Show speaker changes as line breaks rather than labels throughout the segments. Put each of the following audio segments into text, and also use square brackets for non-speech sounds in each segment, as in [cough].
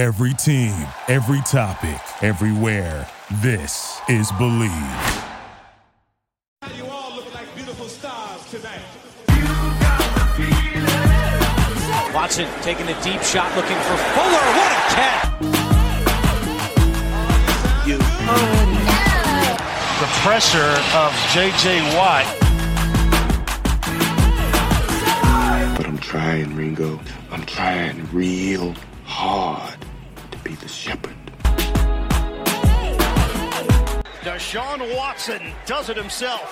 Every team, every topic, everywhere. This is Believe.
You all look like beautiful stars tonight.
Watson taking a deep shot, looking for Fuller. What a catch! You.
the pressure of J.J. Watt.
But I'm trying, Ringo. I'm trying real hard to be the shepherd.
Deshaun Watson does it himself.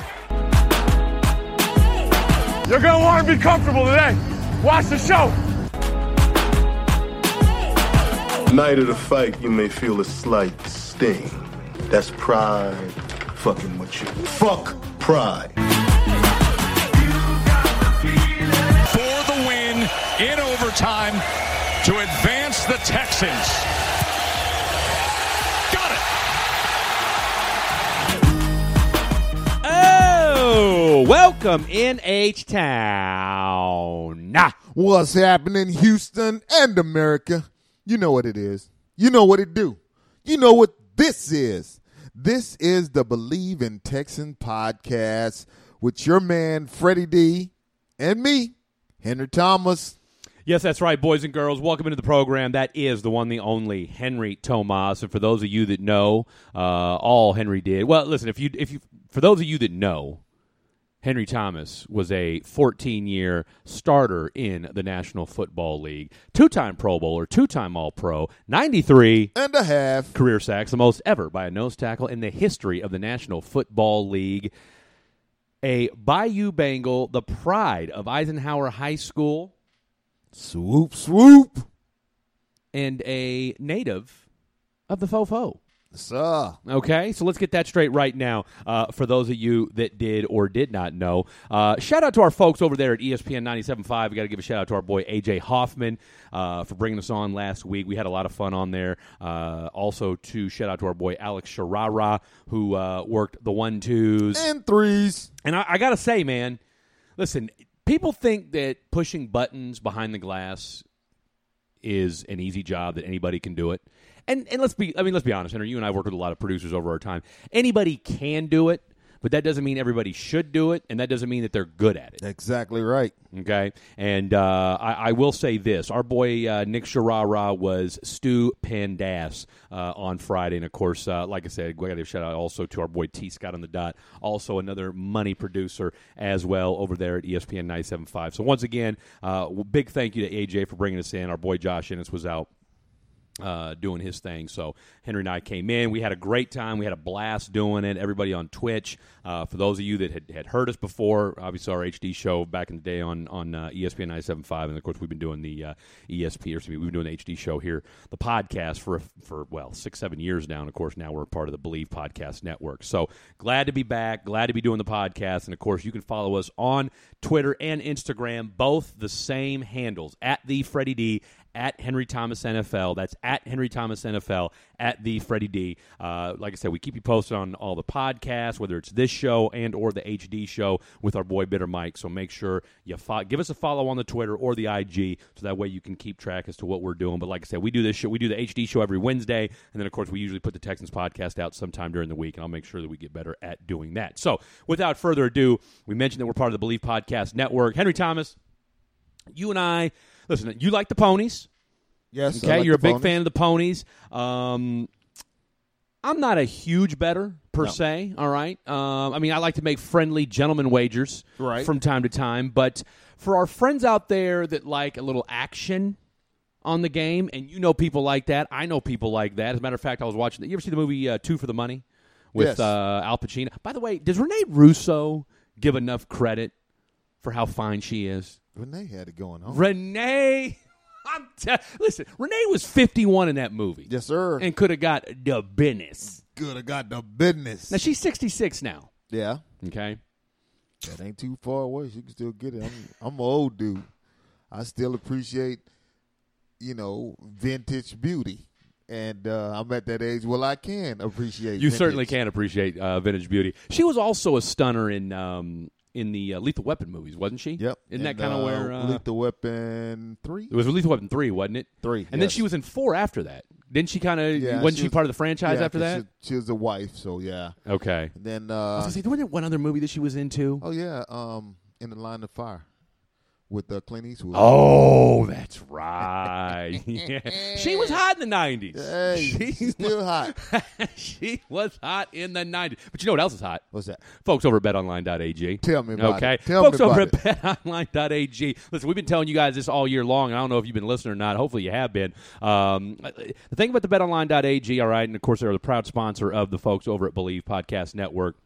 You're gonna want to be comfortable today. Watch the show.
Night of the fight, you may feel a slight sting. That's pride fucking with you. Fuck pride.
For the win in overtime to advance the Texans.
Welcome in H Town.
What's happening, Houston and America? You know what it is. You know what it do. You know what this is. This is the Believe in Texan podcast with your man Freddie D and me, Henry Thomas.
Yes, that's right, boys and girls. Welcome into the program. That is the one, the only Henry Thomas. And for those of you that know, uh, all Henry did. Well, listen, if you, if you, for those of you that know, Henry Thomas was a 14 year starter in the National Football League, two time Pro Bowler, two time All Pro, 93
And a half.
career sacks, the most ever by a nose tackle in the history of the National Football League. A Bayou Bengal, the pride of Eisenhower High School,
Swoop, swoop.
and a native of the Fofo.
Sir.
Okay, so let's get that straight right now. Uh, for those of you that did or did not know, uh, shout out to our folks over there at ESPN 97.5. We got to give a shout out to our boy AJ Hoffman uh, for bringing us on last week. We had a lot of fun on there. Uh, also, to shout out to our boy Alex Sharara who uh, worked the one twos.
And threes.
And I, I got to say, man, listen, people think that pushing buttons behind the glass is an easy job that anybody can do it. And and let's be I mean let's be honest, Henry, you and I have worked with a lot of producers over our time. Anybody can do it, but that doesn't mean everybody should do it, and that doesn't mean that they're good at it.
Exactly right.
Okay, and uh, I, I will say this: our boy uh, Nick Sharara was Stu Pandas uh, on Friday, and of course, uh, like I said, we got to give a shout out also to our boy T Scott on the dot, also another money producer as well over there at ESPN 97.5. So once again, uh, big thank you to AJ for bringing us in. Our boy Josh Innes was out uh, doing his thing. So Henry and I came in. We had a great time. We had a blast doing it. Everybody on Twitch. Uh, for those of you that had, had heard us before, obviously our HD show back in the day on on uh, ESPN 97.5, and of course we've been doing the uh, ESP or we've been doing the HD show here, the podcast for for well six seven years now. And of course now we're part of the Believe Podcast Network. So glad to be back. Glad to be doing the podcast. And of course you can follow us on Twitter and Instagram, both the same handles at the Freddie D at Henry Thomas NFL. That's at Henry Thomas NFL at the Freddie D. Uh, like I said, we keep you posted on all the podcasts, whether it's this show and or the HD show with our boy Bitter Mike. So make sure you fo- give us a follow on the Twitter or the IG, so that way you can keep track as to what we're doing. But like I said, we do this show, we do the HD show every Wednesday, and then of course we usually put the Texans podcast out sometime during the week, and I'll make sure that we get better at doing that. So without further ado, we mentioned that we're part of the Believe Podcast Network. Henry Thomas, you and I. Listen, you like the ponies.
Yes.
Okay,
like
you're a big
ponies.
fan of the ponies. Um, I'm not a huge better per
No.
se. All right. Um, I mean, I like to make friendly gentleman wagers
Right.
from time to time, but for our friends out there that like a little action on the game, and you know people like that, I know people like that. As a matter of fact, I was watching. You ever see the movie uh, Two for the Money with
Yes.
uh, Al Pacino? By the way, does Rene Russo give enough credit for how fine she is?
Renee had it going on.
Renee, [laughs] I'm te- listen. Renee was 51 in that movie.
yes, sir.
and could have got the business.
Good. have got the business.
Now she's 66 now.
yeah.
Okay,
That ain't too far away. She can still get it. I'm, I'm an old dude. I still appreciate, you know, vintage beauty. And uh, I'm at that age. Well, I can appreciate.
you
vintage.
certainly can appreciate uh, vintage beauty. She was also a stunner in um, in the uh, Lethal Weapon movies, wasn't she?
Yep.
Isn't that kind of
uh,
where uh,
Lethal Weapon three?
it was Lethal Weapon three, wasn't it?
Three,
And then she was in four after that. Didn't she kind of?
Yeah,
wasn't she,
was-
part of the franchise
yeah,
after that?
She, she was the wife, so yeah.
okay.
And then,
I
uh,
was gonna say, wasn't there one other movie that she was into?
oh yeah, um, in the line of fire with uh, Clint Eastwood.
Oh, that's right. yeah. [laughs] [laughs] She was hot in the nineties. [laughs]
hey, she's still hot.
she was hot in the nineties. But you know what else is hot?
What's that?
Folks over at betonline.ag.
Tell me about
okay.
it. Tell
Folks over at betonline.ag. Listen, we've been telling you guys this all year long. I don't know if you've been listening or not. Hopefully you have been. Um, the thing about the betonline.ag, all right, and of course they're the proud sponsor of the folks over at Believe Podcast Network.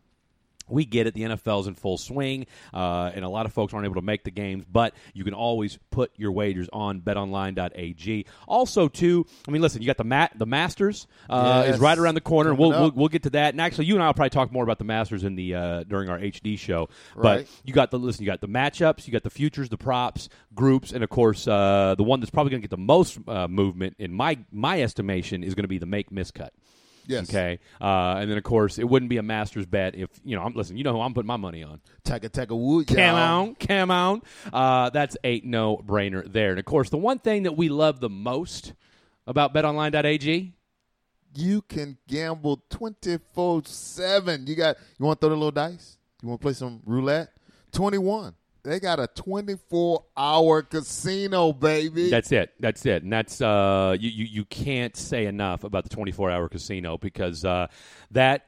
We get it. The NFL's in full swing, uh, and a lot of folks aren't able to make the games, but you can always put your wagers on betonline.ag. Also, too, I mean, listen, you got the mat, the Masters uh,
Yes.
is right around the corner. and We'll, we'll we'll get to that. And actually, you and I will probably talk more about the Masters in the uh, during our HD show. But you got the listen. You got the matchups. You got the futures, the props, groups, and of course, uh, the one that's probably going to get the most uh, movement in my my estimation is going to be the make miscut.
Yes.
Okay. Uh, and then of course it wouldn't be a master's bet if you know. I'm listen. You know who I'm putting my money on.
Taka Taka Wood.
Come on, come on. Uh, that's a no brainer there. And of course, the one thing that we love the most about BetOnline.ag.
You can gamble twenty four seven. You got. You want to throw the little dice? You want to play some roulette? Twenty one. They got a twenty four hour casino, baby.
That's it. That's it. And that's uh, you, you. You can't say enough about the 24 hour casino because uh, that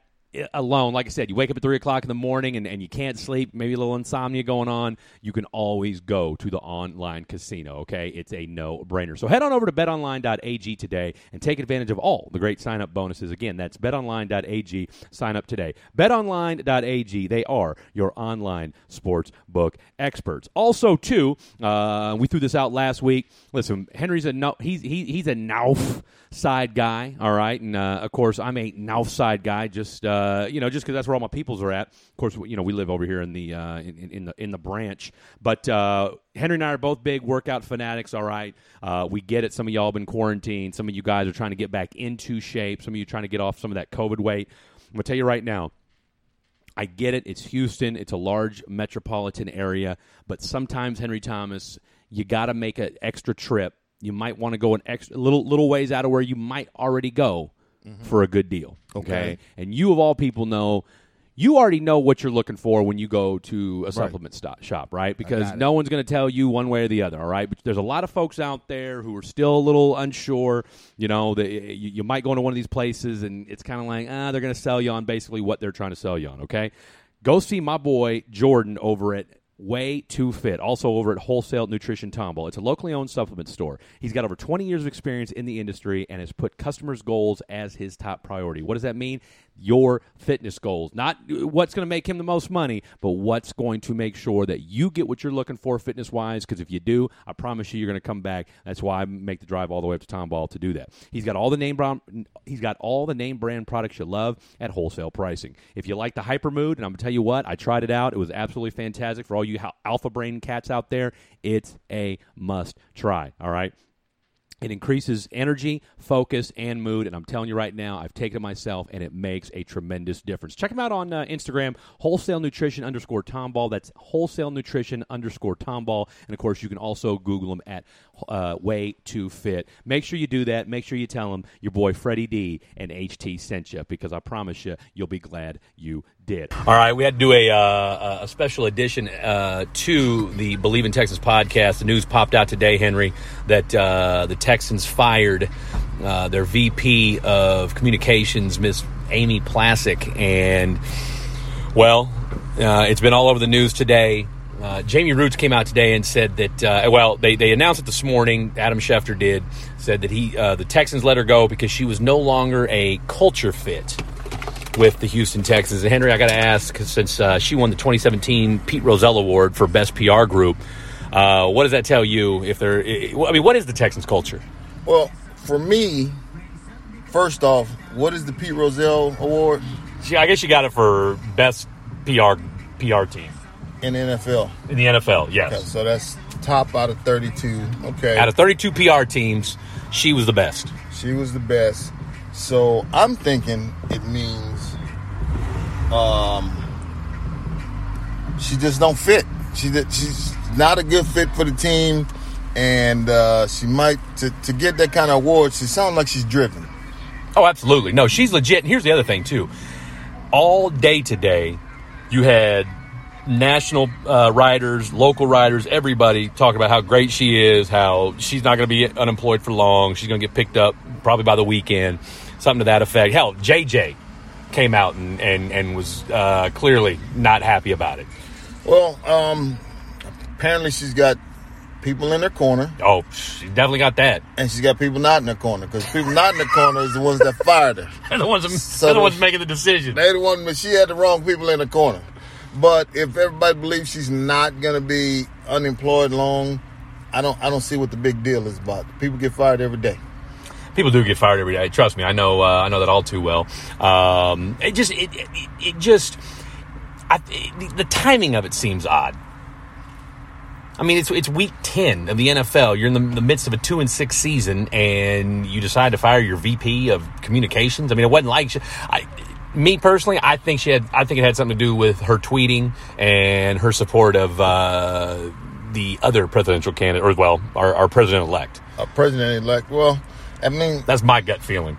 alone, like I said, you wake up at three o'clock in the morning and, and you can't sleep, maybe a little insomnia going on. You can always go to the online casino. Okay, it's a no brainer. So head on over to betonline.ag today and take advantage of all the great sign up bonuses. Again, that's betonline.ag. Sign up today. Betonline.ag. They are your online sports book experts. Also, too, uh, we threw this out last week. Listen, Henry's a no, he's he, he's a Nauf side guy. All right, and uh, of course I'm a Nauf side guy. Just uh, you know, just because that's where all my peoples are at. Of course, you know we live over here in the uh, in, in the in the branch. But uh, Henry and I are both big workout fanatics. All right, uh, we get it. Some of y'all have been quarantined. Some of you guys are trying to get back into shape. Some of you trying to get off some of that COVID weight. I'm gonna tell you right now. I get it. It's Houston. It's a large metropolitan area, but sometimes Henry Thomas, you got to make an extra trip. You might want to go an extra little little ways out of where you might already go for a good deal. Okay?
Okay.
and you of all people know. You already know what you're looking for when you go to a supplement sto- shop, right? Because no one's going to tell you one way or the other, all right? But there's a lot of folks out there who are still a little unsure. You know, that you, you might go into one of these places and it's kind of like, ah, they're going to sell you on basically what they're trying to sell you on, okay? Go see my boy Jordan over at Way Too Fit, also over at Wholesale Nutrition Tomball. It's a locally owned supplement store. He's got over 20 years of experience in the industry and has put customers' goals as his top priority. What does that mean? Your fitness goals. Not uh, what's going to make him the most money, but what's going to make sure that you get what you're looking for fitness wise. Because if you do, I promise you, you're going to come back. That's why I make the drive all the way up to Tomball to do that. He's got all the name brand, he's got all the name brand products you love at wholesale pricing. If you like the Hyper Mood, and I'm going to tell you what, I tried it out. It was absolutely fantastic for all you alpha brain cats out there. It's a must try. All right. It increases energy, focus, and mood. And I'm telling you right now, I've taken it myself, and it makes a tremendous difference. Check them out on uh, Instagram, wholesale nutrition underscore tomball. That's wholesale nutrition underscore tomball. And of course, you can also Google them at uh, Way to Fit. Make sure you do that. Make sure you tell them your boy Freddie D and HT sent you, because I promise you, you'll be glad you did. All right, we had to do a, uh, a special edition uh, to the Believe in Texas podcast. The news popped out today, Henry, that uh, the Texans fired uh, their VP of communications, Miss Amy Palcic, and well, uh, it's been all over the news today. Uh, Jamey Rootes came out today and said that, well, they, they announced it this morning. Adam Schefter did, said that he the Texans let her go because she was no longer a culture fit with the Houston Texans. And Henry, I got to ask, since uh, she won the 2017 Pete Rozelle Award for Best PR Group, uh, what does that tell you? If they're, I mean, what is the Texans culture?
Well, for me, first off, what is the Pete Rozelle Award
She, I guess you got it for Best PR PR team
in the NFL?
in the NFL. Yes.
Okay, so that's top out of 32. Okay.
Out of 32 PR teams, she was the best.
she was the best. So I'm thinking it means um,
she just don't fit. She she's not a good fit for the team, and uh, she might to, to get that kind of award. She sounds like she's driven.
Oh, absolutely. No, she's legit. And here's the other thing too. All day today, you had national uh, writers, local writers, everybody talking about how great she is, how she's not going to be unemployed for long. She's going to get picked up probably by the weekend, something to that effect. Hell, JJ came out and and, and was uh, clearly not happy about it.
Well, um, apparently she's got people in her corner,
Oh, she definitely got that.
and she's got people not in her corner because people not in her corner is the ones that fired her. [laughs]
They're the ones, that,
So
the
the-
ones making the decision.
They the one, but she had the wrong people in the corner. But if everybody believes she's not gonna be unemployed long, I don't, I don't see what the big deal is about. People get fired every day.
People do get fired every day. Trust me, I know. Uh, I know that all too well. Um, it just, it, it, it just, I, it, the timing of it seems odd. I mean, it's it's week ten of the NFL. You're in the, the midst of a two and six season, and you decide to fire your VP of communications. I mean, it wasn't like she, I, me personally. I think she had. I think it had something to do with her tweeting and her support of uh, the other presidential candidate, or well, our, our president elect.
A president elect. Well, I mean,
That's my gut feeling.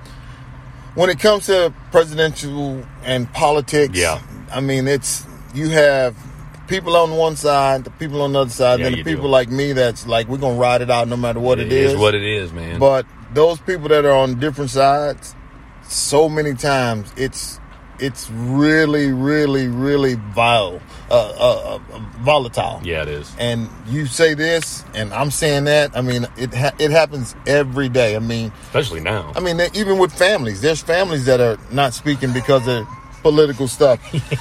when it comes to presidential and politics,
Yeah.
I mean, it's you have people on one side, the people on the other side,
Yeah,
then the
you do.
people like me that's like we're gonna ride it out no matter what
it
it is.
is what it is, man.
But those people that are on different sides, so many times it's it's really, really, really vile, uh, uh, uh, volatile.
yeah, it is.
And you say this, and I'm saying that. I mean, it ha- it happens every day. I mean,
Especially now.
I mean, even with families, there's families that are not speaking because of political stuff.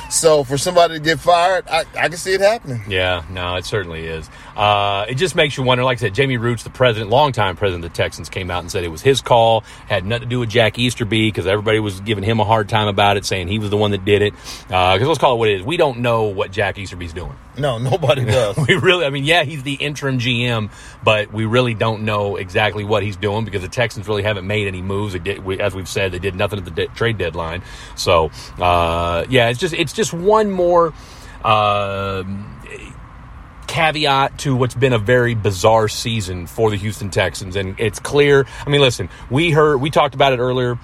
[laughs] so for somebody to get fired, I, I can see it happening.
Yeah, no, it certainly is. Uh, it just makes you wonder. Like I said, Jamey Rootes, the president, longtime president of the Texans, came out and said it was his call, had nothing to do with Jack Easterby because everybody was giving him a hard time about it, saying he was the one that did it. Because let's call it what it is. We don't know what Jack Easterby's doing.
No, nobody [laughs] does.
We really, I mean, yeah, he's the interim GM, but we really don't know exactly what he's doing because the Texans really haven't made any moves. They did, we, as we've said, they did nothing at the de- trade deadline. So, uh, yeah, it's just it's just one more. um caveat to what's been a very bizarre season for the Houston Texans and it's clear I mean listen we heard we talked about it earlier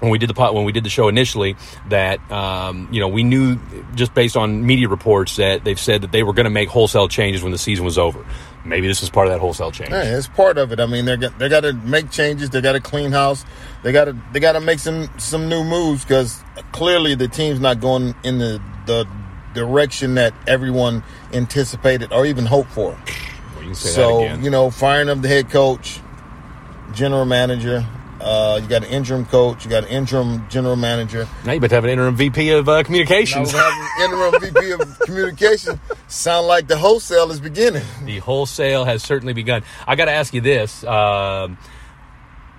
when we did the when we did the show initially that um, you know we knew just based on media reports that they've said that they were going to make wholesale changes when the season was over. Maybe this is part of that wholesale change.
Hey, it's part of it. I mean, they got they got to make changes. They got to clean house. They got to they got to make some some new moves because clearly the team's not going in the the direction that everyone anticipated or even hoped for.
Well, you
So you know, firing of the head coach, general manager. Uh, you got an interim coach. You got an interim general manager.
now you better have an interim VP of uh, communications.
we have an interim VP of communication. Sound like the wholesale is beginning. [laughs]
the wholesale has certainly begun. I got to ask you this: um,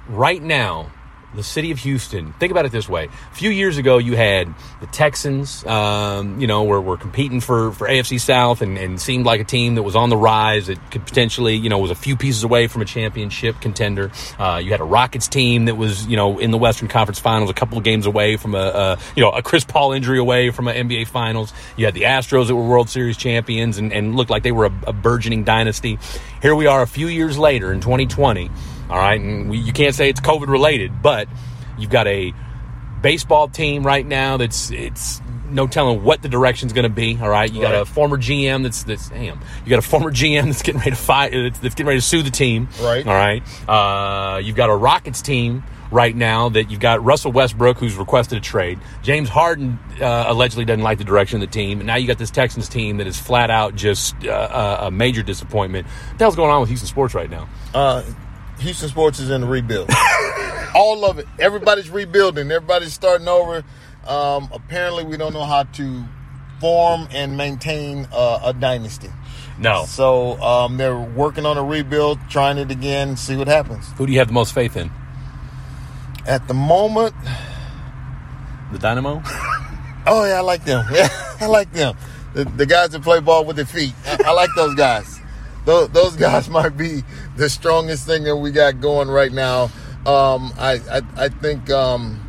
right now, the city of Houston. Think about it this way: a few years ago, you had the Texans. Um, you know, were, were competing for for AFC South and, and seemed like a team that was on the rise. That could potentially, you know, was a few pieces away from a championship contender. Uh, you had a Rockets team that was, you know, in the Western Conference Finals, a couple of games away from a, a you know a Chris Paul injury away from an NBA Finals. You had the Astros that were World Series champions and, and looked like they were a, a burgeoning dynasty. Here we are, a few years later in 2020. All right, and we, you can't say it's COVID related, but you've got a baseball team right now that's it's no telling what the direction's going to be. All right, you got a former GM that's that's damn. You got a former GM that's getting ready to fight. That's, that's getting ready to sue the team.
Right.
All right. Uh, you've got a Rockets team right now that you've got Russell Westbrook who's requested a trade. James Harden uh, allegedly doesn't like the direction of the team, and now you got this Texans team that is flat out just uh, a, a major disappointment. What the hell's going on with Houston sports right now?
Houston sports is in the rebuild. [laughs] All of it. Everybody's rebuilding. Everybody's starting over. Um, apparently, we don't know how to form and maintain uh, a dynasty.
No.
So um, they're working on a rebuild, trying it again, see what happens.
Who do you have the most faith in?
At the moment,
The Dynamo. [laughs]
oh yeah, I like them. Yeah, [laughs] I like them. The, the guys that play ball with their feet. I, I like those guys. Those, those guys might be the strongest thing that we got going right now. Um, I, I I think um,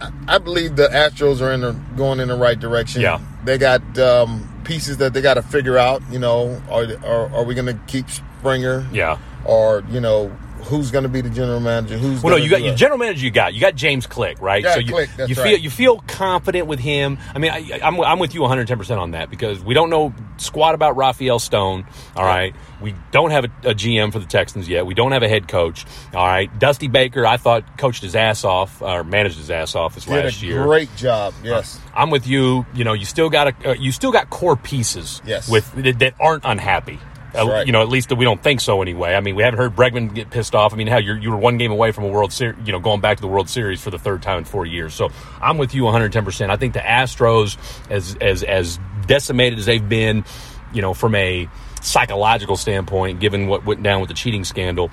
I, I believe the Astros are in the, going in the right direction.
Yeah.
they got um, pieces that they got to figure out. You know, are are, are we going to keep Springer?
Yeah.
Or you know, who's going to be the general manager? Who's
Well, no, you got your general manager. You got you got James Click, right?
Yeah,
so you,
Click, that's
you feel
right.
you feel confident with him. I mean, I, I'm I'm with you 110 percent on that because we don't know squat about Rafael Stone. All right, we don't have a, a GM for the Texans yet. We don't have a head coach. All right, Dusty Baker, I thought coached his ass off or managed his ass off this
Did
last
a
year.
great job. Yes.
I'm with you. You know, you still got a, uh, you still got core pieces.
Yes.
With that aren't unhappy. Uh,
right.
You know, at least we don't think so anyway. I mean, we haven't heard Bregman get pissed off. I mean, how you're you were one game away from a World Series, you know, going back to the World Series for the third time in four years. So I'm with you 110. percent I think the Astros, as as as decimated as they've been, you know, from a psychological standpoint, given what went down with the cheating scandal,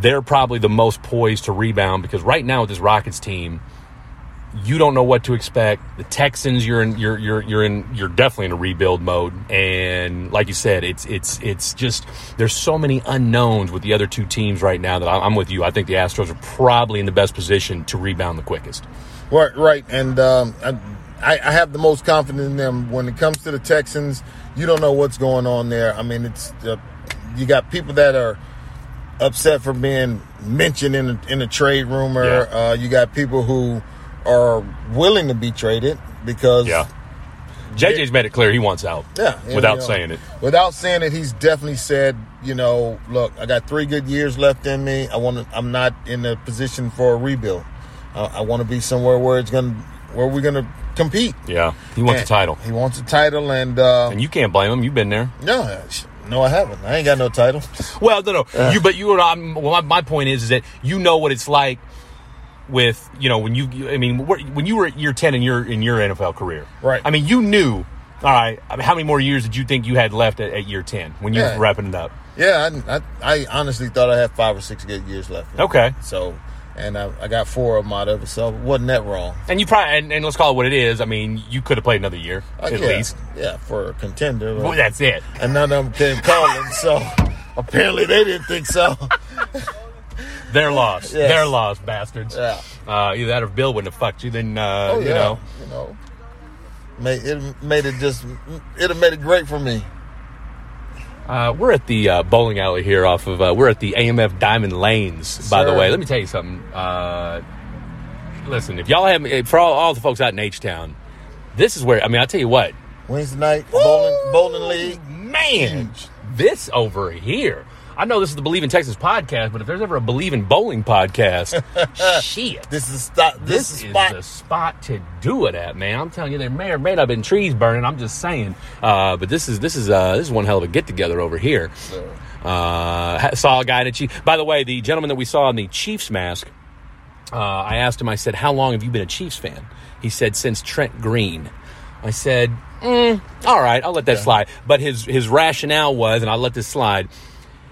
they're probably the most poised to rebound because right now with this Rockets team you don't know what to expect. The Texans, you're in, you're you're you're in, you're definitely in a rebuild mode, and like you said, it's it's it's just there's so many unknowns with the other two teams right now that I'm with you. I think the Astros are probably in the best position to rebound the quickest.
Right, right, and um, I, I have the most confidence in them when it comes to the Texans. You don't know what's going on there. I mean, it's uh, you got people that are upset for being mentioned in a, in a trade rumor.
Yeah.
Uh, you got people who are willing to be traded because
Yeah, JJ's made it clear he wants out.
Yeah, and,
without
you know,
saying it.
Without saying it, he's definitely said, you know, look, I got three good years left in me. I want to. I'm not in a position for a rebuild. Uh, I want to be somewhere where it's gonna, where we're gonna compete.
Yeah, he wants
And
a title,
He wants a title, and uh,
and you can't blame him. You've been there.
no, no, I haven't. I ain't got no title.
Well, no, no. you, but you and I'm, well, my, my point is, is that you know what it's like with you know when you. I mean, when you were at year ten in your in your NFL career,
Right.
I mean, you knew. All right. I mean, how many more years did you think you had left at, at year ten when you
Yeah.
were wrapping it up?
Yeah, I, I, I honestly thought I had five or six good years left.
Okay.
So, and I, I got four of them out of it, so wasn't that wrong?
And you probably and, and let's call it what it is. I mean, you could have played another year
Uh,
at
yeah,
least.
yeah, for a contender.
Well, that's it.
and none of them came calling, so apparently they didn't think so. [laughs]
They're lost.
Yes.
They're lost, bastards.
Yeah.
Uh, either that or Bill wouldn't have fucked you. Then uh,
Oh
you know.
you know, made it made it just it made it great for me.
Uh, we're at the uh, bowling alley here off of, uh, we're at the AMF Diamond Lanes, by the way. Let me tell you something. Uh, listen, if y'all have, for all, all the folks out in H-Town, this is where, I mean, I'll tell you what,
Wednesday night bowling bowling league.
man, this over here. I know this is the Believe in Texas podcast, but if there's ever a Believe in Bowling podcast, [laughs] shit.
This is. This,
This,
is spot.
the spot to do it at, man. I'm telling you, there may or may not have been trees burning. I'm just saying. Uh, but this is this is uh, this is one hell of a get together over here. Uh, saw a guy in a Chief. By the way, the gentleman that we saw in the Chiefs mask, uh, I asked him. I said, "How long have you been a Chiefs fan?" He said, "Since Trent Green." I said, mm, "All right, I'll let that slide." But his his rationale was, and I'll let this slide.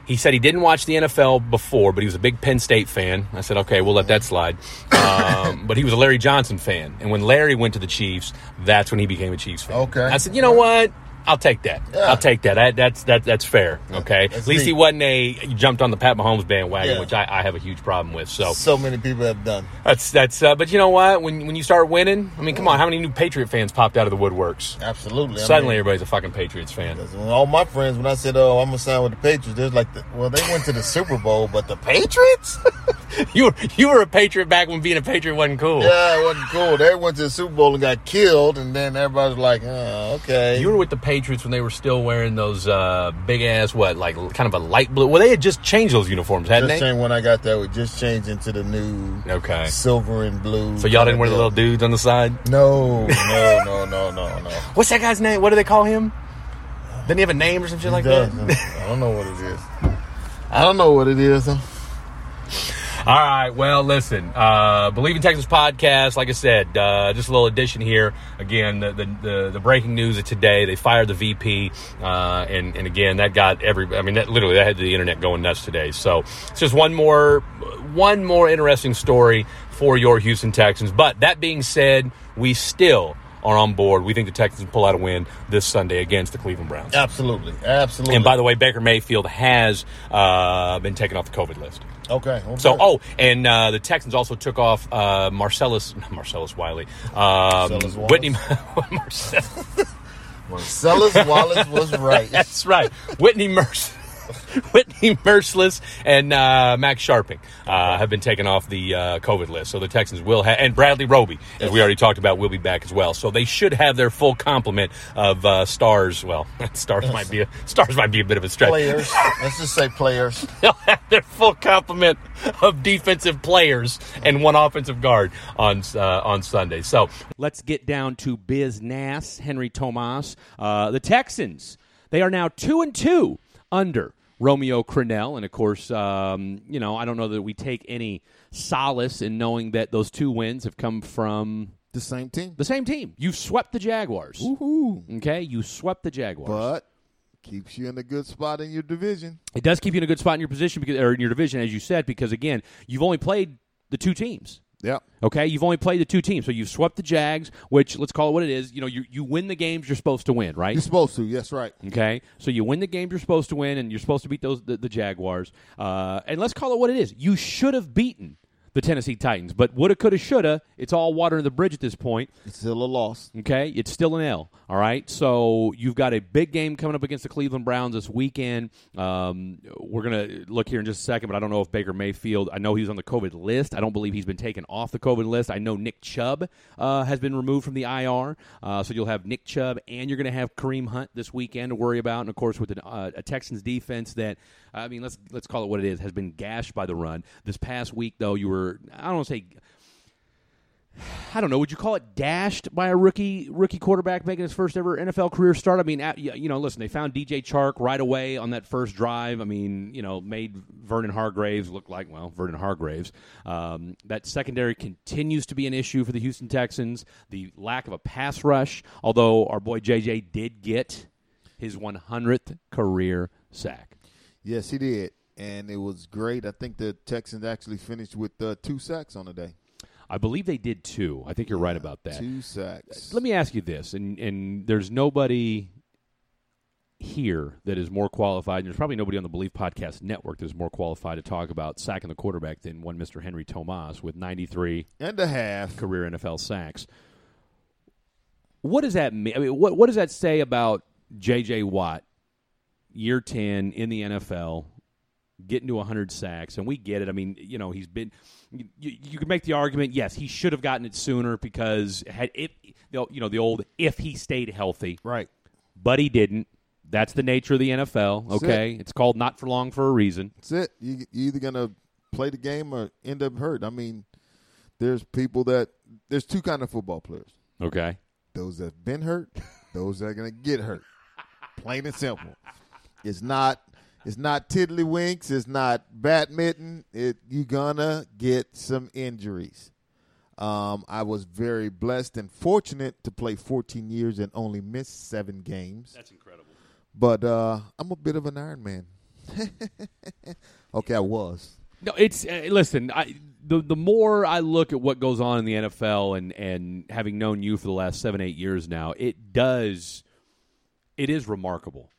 He said he didn't watch the NFL before, but he was a big Penn State fan. I said, okay, we'll let that slide. Um, [laughs] but he was a Larry Johnson fan. And when Larry went to the Chiefs, that's when he became a Chiefs fan.
Okay.
I said, you know what? I'll take that.
Yeah.
I'll take that. that that's that, that's fair. Okay.
That's
At least he wasn't a he jumped on the Pat Mahomes bandwagon,
Yeah.
which I, I have a huge problem with. So
So many people have done.
that's that's. Uh, but you know what? When when you start winning, I mean, come on, how many new Patriot fans popped out of the woodworks?
Absolutely. I
Suddenly,
mean,
everybody's a fucking Patriots fan.
all my friends, when I said, "Oh, I'm gonna sign with the Patriots," they're like, "Well, they went to the Super Bowl, but the Patriots? [laughs]
you were you were a Patriot back when being a Patriot wasn't cool.
yeah, it wasn't cool. They went to the Super Bowl and got killed, and then everybody was like, "Oh, okay."
You were with the Patriots when they were still wearing those uh, big ass what, like kind of a light blue. Well, they had just changed those uniforms, hadn't
just
they?
changed when I got there. We just changed into the new
Okay.
silver and blue.
So y'all didn't wear the little dudes on the side.
No, no, no, no, no, no. [laughs]
What's that guy's name? What do they call him? Didn't he have a name or some shit like
does.
that?
I don't know what it is. [laughs] I don't know what it is.
All right. Well, listen. Uh, Believe in Texas podcast. Like I said, uh, just a little addition here. Again, the, the the the breaking news of today: they fired the VP, uh, and and again that got every. I mean, that literally that had the internet going nuts today. So it's just one more one more interesting story for your Houston Texans. But that being said, we still are on board. We think the Texans pull out a win this Sunday against the Cleveland Browns.
Absolutely, absolutely.
And by the way, Baker Mayfield has uh, been taken off the COVID list.
okay, okay.
So, oh, and uh, the Texans also took off uh, Marcellus Marcellus Wiley, um,
Marcellus
Whitney [laughs] Marcellus.
Marcellus Wallace was right. [laughs]
That's right. Whitney Mercilus. [laughs] Whitney Mercilus and uh, Max Scharping uh, have been taken off the uh, COVID list. So the Texans will have, and Bradley Roby, as we already talked about, will be back as well. So they should have their full complement of uh, stars. Well, [laughs] stars might be a, stars might be a bit of a stretch.
Players. Let's just say players. [laughs]
They'll have their full complement of defensive players and one offensive guard on uh, on Sunday. So
Let's get down to Biz Nass, Henry Thomas. Uh, the Texans, they are now two and two under Romeo Crennel, and of course, um, you know I don't know that we take any solace in knowing that those two wins have come from
The same team.
the same team. You swept the Jaguars.
Woohoo.
Okay, you swept the Jaguars.
But keeps you in a good spot in your division.
it does keep you in a good spot in your position because, or in your division, as you said, because again, you've only played the two teams.
Yep.
Okay, you've only played the two teams, so you've swept the Jags, which let's call it what it is. You know, you you win the games you're supposed to win, right?
You're supposed to. Yes, right.
Okay, so you win the games you're supposed to win, and you're supposed to beat those the, the Jaguars. Uh, and let's call it what it is. You should have beaten the Tennessee Titans, but woulda, coulda, shoulda. It's all water in the bridge at this point.
It's still a loss.
Okay, it's still an L. All right, so you've got a big game coming up against the Cleveland Browns this weekend. Um, we're gonna look here in just a second, but I don't know if Baker Mayfield. I know he's on the COVID list. I don't believe he's been taken off the COVID list. I know Nick Chubb uh, has been removed from the IR, uh, so you'll have Nick Chubb and you're gonna have Kareem Hunt this weekend to worry about, and of course with an, uh, a Texans defense that I mean, let's let's call it what it is, has been gashed by the run. This past week, though, you were I don't say. I don't know. Would you call it dashed by a rookie rookie quarterback making his first ever NFL career start? I mean, you know, listen, they found DJ Chark right away on that first drive. I mean, you know, made Vernon Hargreaves look like well, Vernon Hargreaves. Um, that secondary continues to be an issue for the Houston Texans. The lack of a pass rush, although our boy JJ did get his 100th career sack.
Yes, he did, and it was great. I think the Texans actually finished with uh, two sacks on the day.
I believe they did too. I think you're right about that.
Two sacks.
Let me ask you this, and and there's nobody here that is more qualified, and there's probably nobody on the Believe Podcast Network that is more qualified to talk about sacking the quarterback than one Mr. Henry Thomas with 93
and a half
career NFL sacks. What does that mean? I mean, what what does that say about J.J. Watt, year 10 in the NFL, getting to 100 sacks? And we get it. I mean, you know, he's been. You, you could make the argument, yes, he should have gotten it sooner because had it, you know, the old if he stayed healthy,
right?
But he didn't. That's the nature of the NFL.
That's
Okay,
it.
it's called not for long for a reason.
That's it. You you either gonna play the game or end up hurt. I mean, there's people that there's two kind of football players.
Okay,
Those that've been hurt, those that are gonna get hurt. Plain and simple. It's not it's not tiddlywinks, it's not badminton. It you gonna get some injuries. Um, I was very blessed and fortunate to play 14 years and only miss seven games.
That's incredible.
But uh, I'm a bit of an Iron Man. [laughs] okay, I was.
No, it's uh, listen. I, the the more I look at what goes on in the NFL, and and having known you for the last seven eight years now, it does. It is remarkable,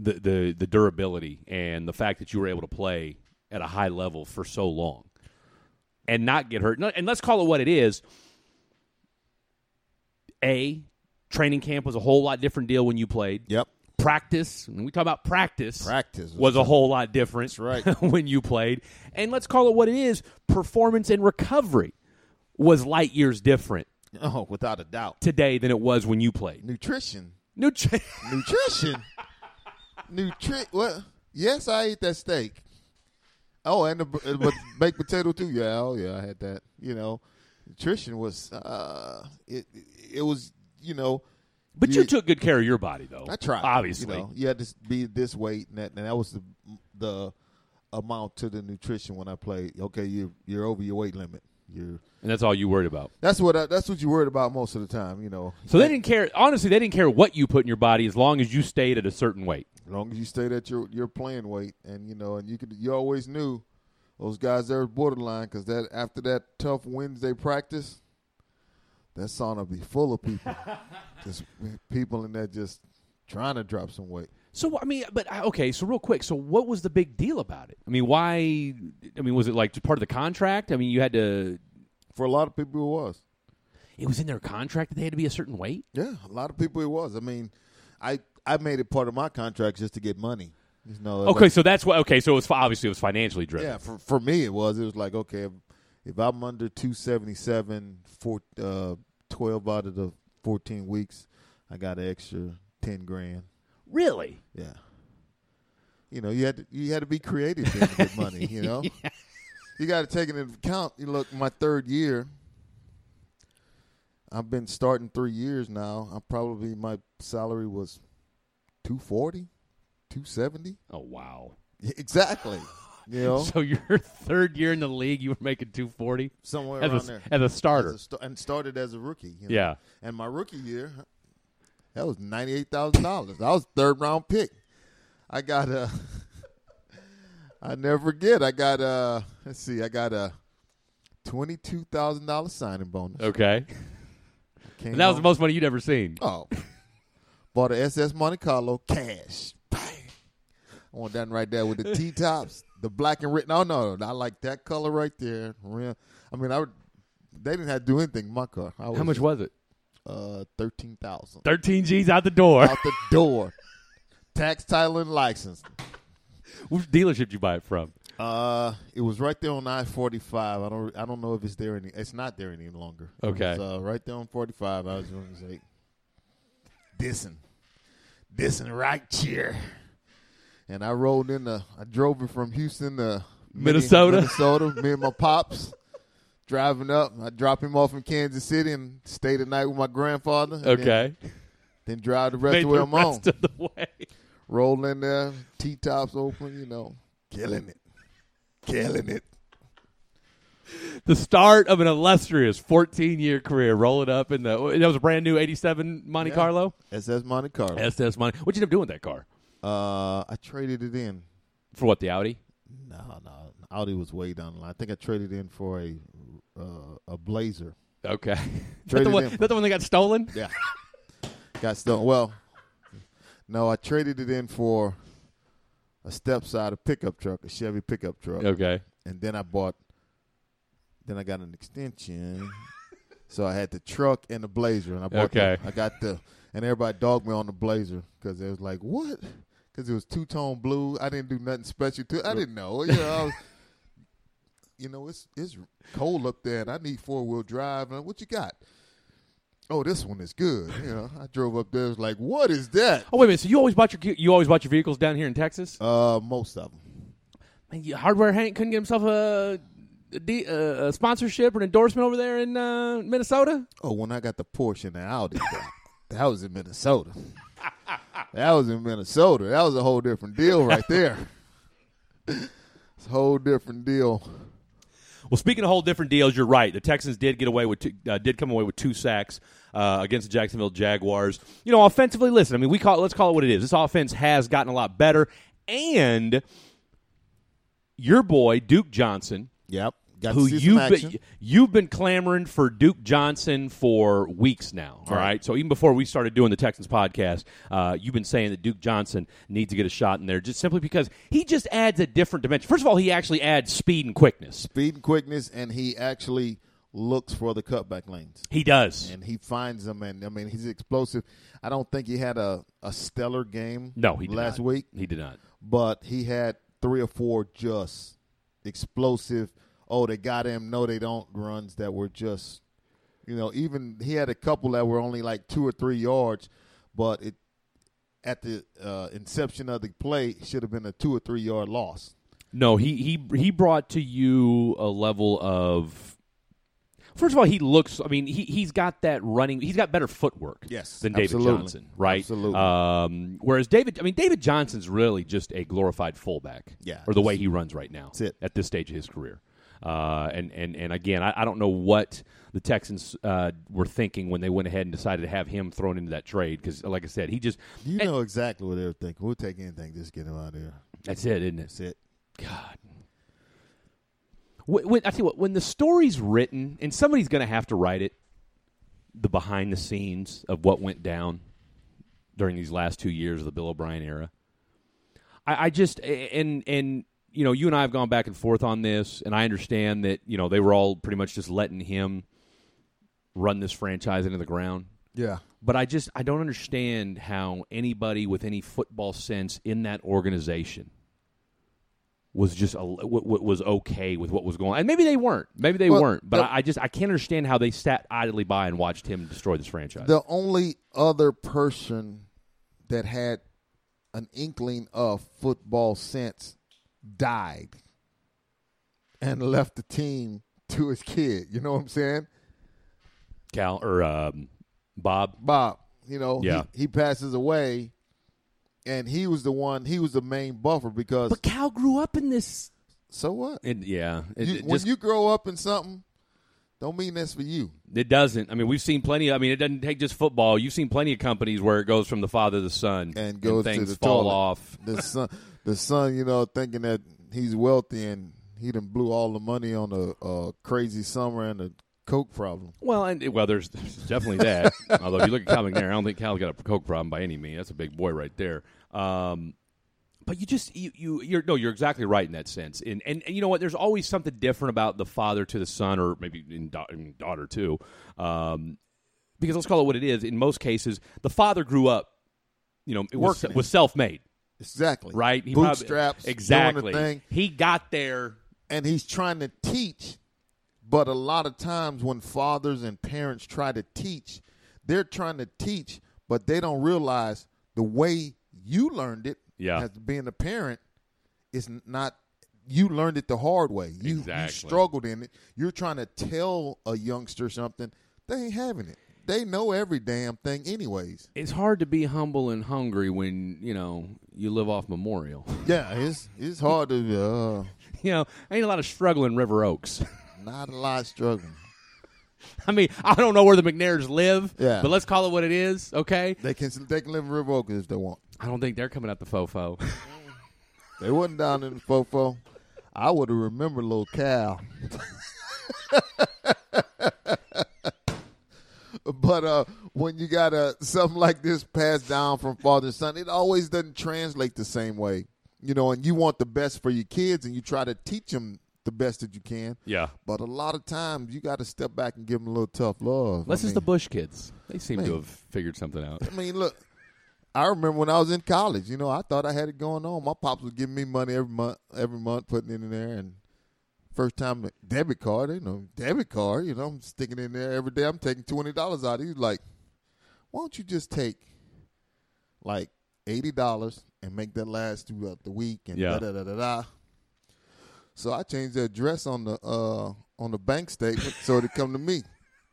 the the the durability and the fact that you were able to play at a high level for so long, and not get hurt. And let's call it what it is. A training camp was a whole lot different deal when you played.
Yep.
Practice, and we talk about practice.
Practice
was a whole lot different.
That's right. [laughs]
when you played. And let's call it what it is performance and recovery was light years different
Oh, without a doubt.
today than it was when you played.
Nutrition.
Nutri- [laughs]
Nutrition. Nutri. What? Yes, I ate that steak. Oh, and the [laughs] baked potato too. Yeah, oh yeah, I had that. You know, nutrition was uh, it it was you know.
but you took good care of your body, though.
I tried.
Obviously.
you, know, you had to be this weight, and that, and that was the the amount to the nutrition when I played. Okay, you you're over your weight limit. You're
and that's all you worried about.
that's what I, that's what you worried about most of the time. You know,
So they didn't care. Honestly, they didn't care what you put in your body as long as you stayed at a certain weight.
As long as you stayed at your your playing weight, and you know, and you could you always knew those guys there was borderline because that after that tough Wednesday practice, that sauna be full of people, [laughs] just people in there just trying to drop some weight.
So I mean, but okay. So real quick, so what was the big deal about it? I mean, why? I mean, was it like part of the contract? I mean, you had to.
For a lot of people, it was.
It was in their contract that they had to be a certain weight.
Yeah, a lot of people it was. I mean, I I made it part of my contract just to get money. You know,
Okay,
was-
so that's what. Okay, so it was obviously it was financially driven.
yeah, for for me it was. It was like okay, if, if I'm under two seventy seven, for uh, twelve out of the fourteen weeks, I got an extra ten grand.
Really?
Yeah. You know, you had to you had to be creative to get money. You know, [laughs] you got to take it into account. You look, my third year. I've been starting three years now. I probably my salary was 240, 270.
Oh wow.
Exactly. [laughs] You know,
So your third year in the league, you were making two forty
somewhere
as
around
a,
there
as a starter.
As a sta- and started as a rookie. you know.
Yeah.
And my rookie year, that was ninety eight thousand dollars. I was third round pick. I got uh, a. [laughs] I never forget. I got a. Let's see. I got a twenty two thousand dollars signing bonus.
okay, and that was the most money you'd ever seen.
Oh. Bought a SS Monte Carlo cash. Bang. I want that right there with the [laughs] T tops, the black and red. No, no, I like that color right there. Real- I mean, I would, they didn't have to do anything in my car. I
How much was it?
Uh, thirteen thousand.
Thirteen G's out the door.
out the door. Tax, title, and license.
Which dealership did you buy it from?
Uh, it was right there on I forty five. I don't, I don't know if it's there any. It's not there any longer.
Okay.
It was, uh, right there on forty five. I was going to say, dissing, dissing right here. And I rolled in the. I drove it from Houston to
Minnesota?
Minnesota. me and my pops driving up. I drop him off in Kansas City and stay the night with my grandfather. and then-
Okay,
Then, drive the rest
made
of the way
the
I'm on.
the way.
Roll in there, T tops open. You know, killing it, killing it.
The start of an illustrious 14 year career, rolling up in the. That was a brand new 87 Monte
Yeah.
Carlo.
SS Monte Carlo.
SS Monte. What'd you end up doing with that car?
Uh, I traded it in.
For what, the Audi?
No, no, Audi was way down the line. I think I traded in for a uh, a Blazer.
Okay. [laughs] Is that, the one, that the one that got stolen?
Yeah, got stolen. Well, no, I traded it in for a step side, a pickup truck, a Chevy pickup truck,
Okay.
and then I bought. Then I got an extension, [laughs] so I had the truck and the Blazer, and I bought. the-
Okay.
I got the, and everybody dogged me on the Blazer because it was like what? Because it was two tone blue. I didn't do nothing special to. it. I didn't know. You know, I was, [laughs] you know, it's it's cold up there, and I need four wheel drive. And what you got? Oh, this one is good. You know, I drove up there. Was like, what is that?
Oh wait a minute. So you always bought your you always bought your vehicles down here in Texas?
Uh, most of them.
Man, you- Hardware Hank couldn't get himself a, de- a, a sponsorship or an endorsement over there in uh, Minnesota.
Oh, when I got the Porsche and the Audi, that, that was in Minnesota. That was in Minnesota. That was a whole different deal right there. it's a whole different deal.
Well, speaking of whole different deals, you're right. The Texans did get away with two, uh, did come away with two sacks uh, against the Jacksonville Jaguars. You know, offensively, listen. I mean, we call it, let's call it what it is. This offense has gotten a lot better, and your boy Duke Johnson,
Yep. Got
who
to see some
you've
action.
been, you've been clamoring for Duke Johnson for weeks now. All right.
Right.
So even before we started doing the Texans podcast, uh, you've been saying that Duke Johnson needs to get a shot in there, just simply because he just adds a different dimension. First of all, he actually adds speed and quickness.
Speed and quickness, and he actually looks for the cutback lanes.
He does.
And he finds them, and I mean, he's explosive. I don't think he had a, a stellar game
No, he did
last
not.
week,
He did not.
but he had three or four just explosive. Oh, they got him. No, they don't. Runs that were just, you know, even he had a couple that were only like two or three yards, but it at the uh, inception of the play should have been a two or three yard loss.
No, he he he brought to you a level of. First of all, he looks. I mean, he he's got that running. He's got better footwork.
Yes,
than David
absolutely.
Johnson, right?
Absolutely.
Um, whereas David, I mean, David Johnson's really just a glorified fullback.
Yeah,
or the way he runs right now.
that's it.
at this stage of his career. Uh, and and and again, I, I don't know what the Texans uh, were thinking when they went ahead and decided to have him thrown into that trade because, like I said, he just
You know exactly what they were thinking. We'll take anything, just get him out of there.
that's it, isn't it?
That's it.
God. When, I tell you what, when the story's written, and somebody's going to have to write it, the behind the scenes of what went down during these last two years of the Bill O'Brien era. I, I just and and you know you and I have gone back and forth on this, and I understand that you know they were all pretty much just letting him run this franchise into the ground.
Yeah.
But I just I don't understand how anybody with any football sense in that organization was just a, w- w- was okay with what was going on. And maybe they weren't. Maybe they
Well,
weren't. But
the-
I, I just I can't understand how they sat idly by and watched him destroy this franchise.
The only other person that had an inkling of football sense died and [laughs] left the team to his kid. You know what I'm saying?
Cal or um, Bob.
Bob, you know,
Yeah.
he, he passes away and he was the one, he was the main buffer because
But Cal grew up in this.
so what?
It, yeah, it,
You-
it
when you grow up in something, don't mean that's for you.
It doesn't. I mean, we've seen plenty. I mean, it doesn't take just football. You've seen plenty of companies where it goes from the father to the son,
and goes
things
to the
fall
toilet.
off.
The son, the son, you know, thinking that he's wealthy and he done blew all the money on a, a crazy summer and a coke problem.
Well, and well, there's, there's definitely that. [laughs] Although if you look at Cal McNair, I don't think Cal's got a coke problem by any means. That's a big boy right there. Um, but you just you, you you're no, you're exactly right in that sense. And, and and you know what? There's always something different about the father to the son, or maybe in, da- daughter too. Um, because let's call it what it is. In most cases, the father grew up, you know, it
Working.
was self-made.
Exactly.
Right? He probably-
Bootstraps. the
exactly. He got there.
and he's trying to teach but a lot of times when fathers and parents try to teach they're trying to teach but they don't realize the way you learned it
Yeah.
as being a parent is not you learned it the hard way you, you struggled in it you're trying to tell a youngster something they ain't having it they know every damn thing anyways
It's hard to be humble and hungry when you know you live off Memorial. [laughs]
yeah it's it's hard to uh [laughs]
you know, ain't a lot of struggling River Oaks. [laughs]
not a lot struggling
I mean, I don't know where the McNairs live,
Yeah.
but let's call it what it is, okay?
they can they can live in river oaks if they want
I don't think they're coming out the fofo. [laughs]
They wasn't down in the fofo. I would have remembered little Cal. [laughs] but uh, when you got uh, something like this passed down from father to son, it always doesn't translate the same way. You know, and you want the best for your kids, and you try to teach them the best that you can.
yeah.
But a lot of times, you got to step back and give them a little tough love.
This
I
is the Bush kids. They seem to have figured something out.
I mean, look, I remember when I was in college. You know, I thought I had it going on. My pops was giving me money every month, every month, putting it in there, and first time debit card, you know, debit card. You know, I'm sticking in there every day. I'm taking twenty dollars out. Of he's like, "Why don't you just take like eighty dollars and make that last throughout the week?" And
Yeah.
da da da da. So I changed the address on the uh, on the bank statement so it come to me.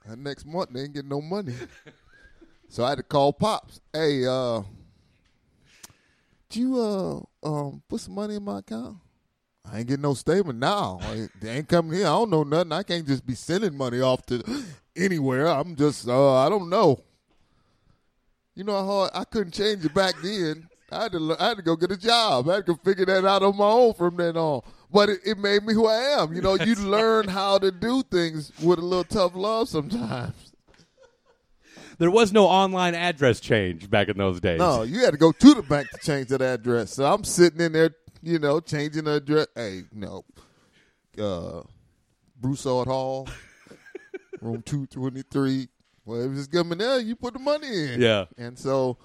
And next month they ain't getting no money. [laughs] So I had to call pops. Hey, uh, did you uh um put some money in my account? I ain't getting no statement now. [laughs] They ain't coming here. I don't know nothing. I can't just be sending money off to [gasps] anywhere. I'm just uh I don't know. You know how hard I couldn't change it back then. I had to I had to go get a job. I had to figure that out on my own from then on. But it, it made me who I am. You know, you [laughs] learn how to do things with a little tough love sometimes.
There was no online address change back in those days.
No, you had to go to the bank to change that address. So I'm sitting in there, you know, changing the address. Hey, no, uh, Broussard Hall, [laughs] room two twenty three. Well, if it's coming there, you put the money in.
Yeah.
and so,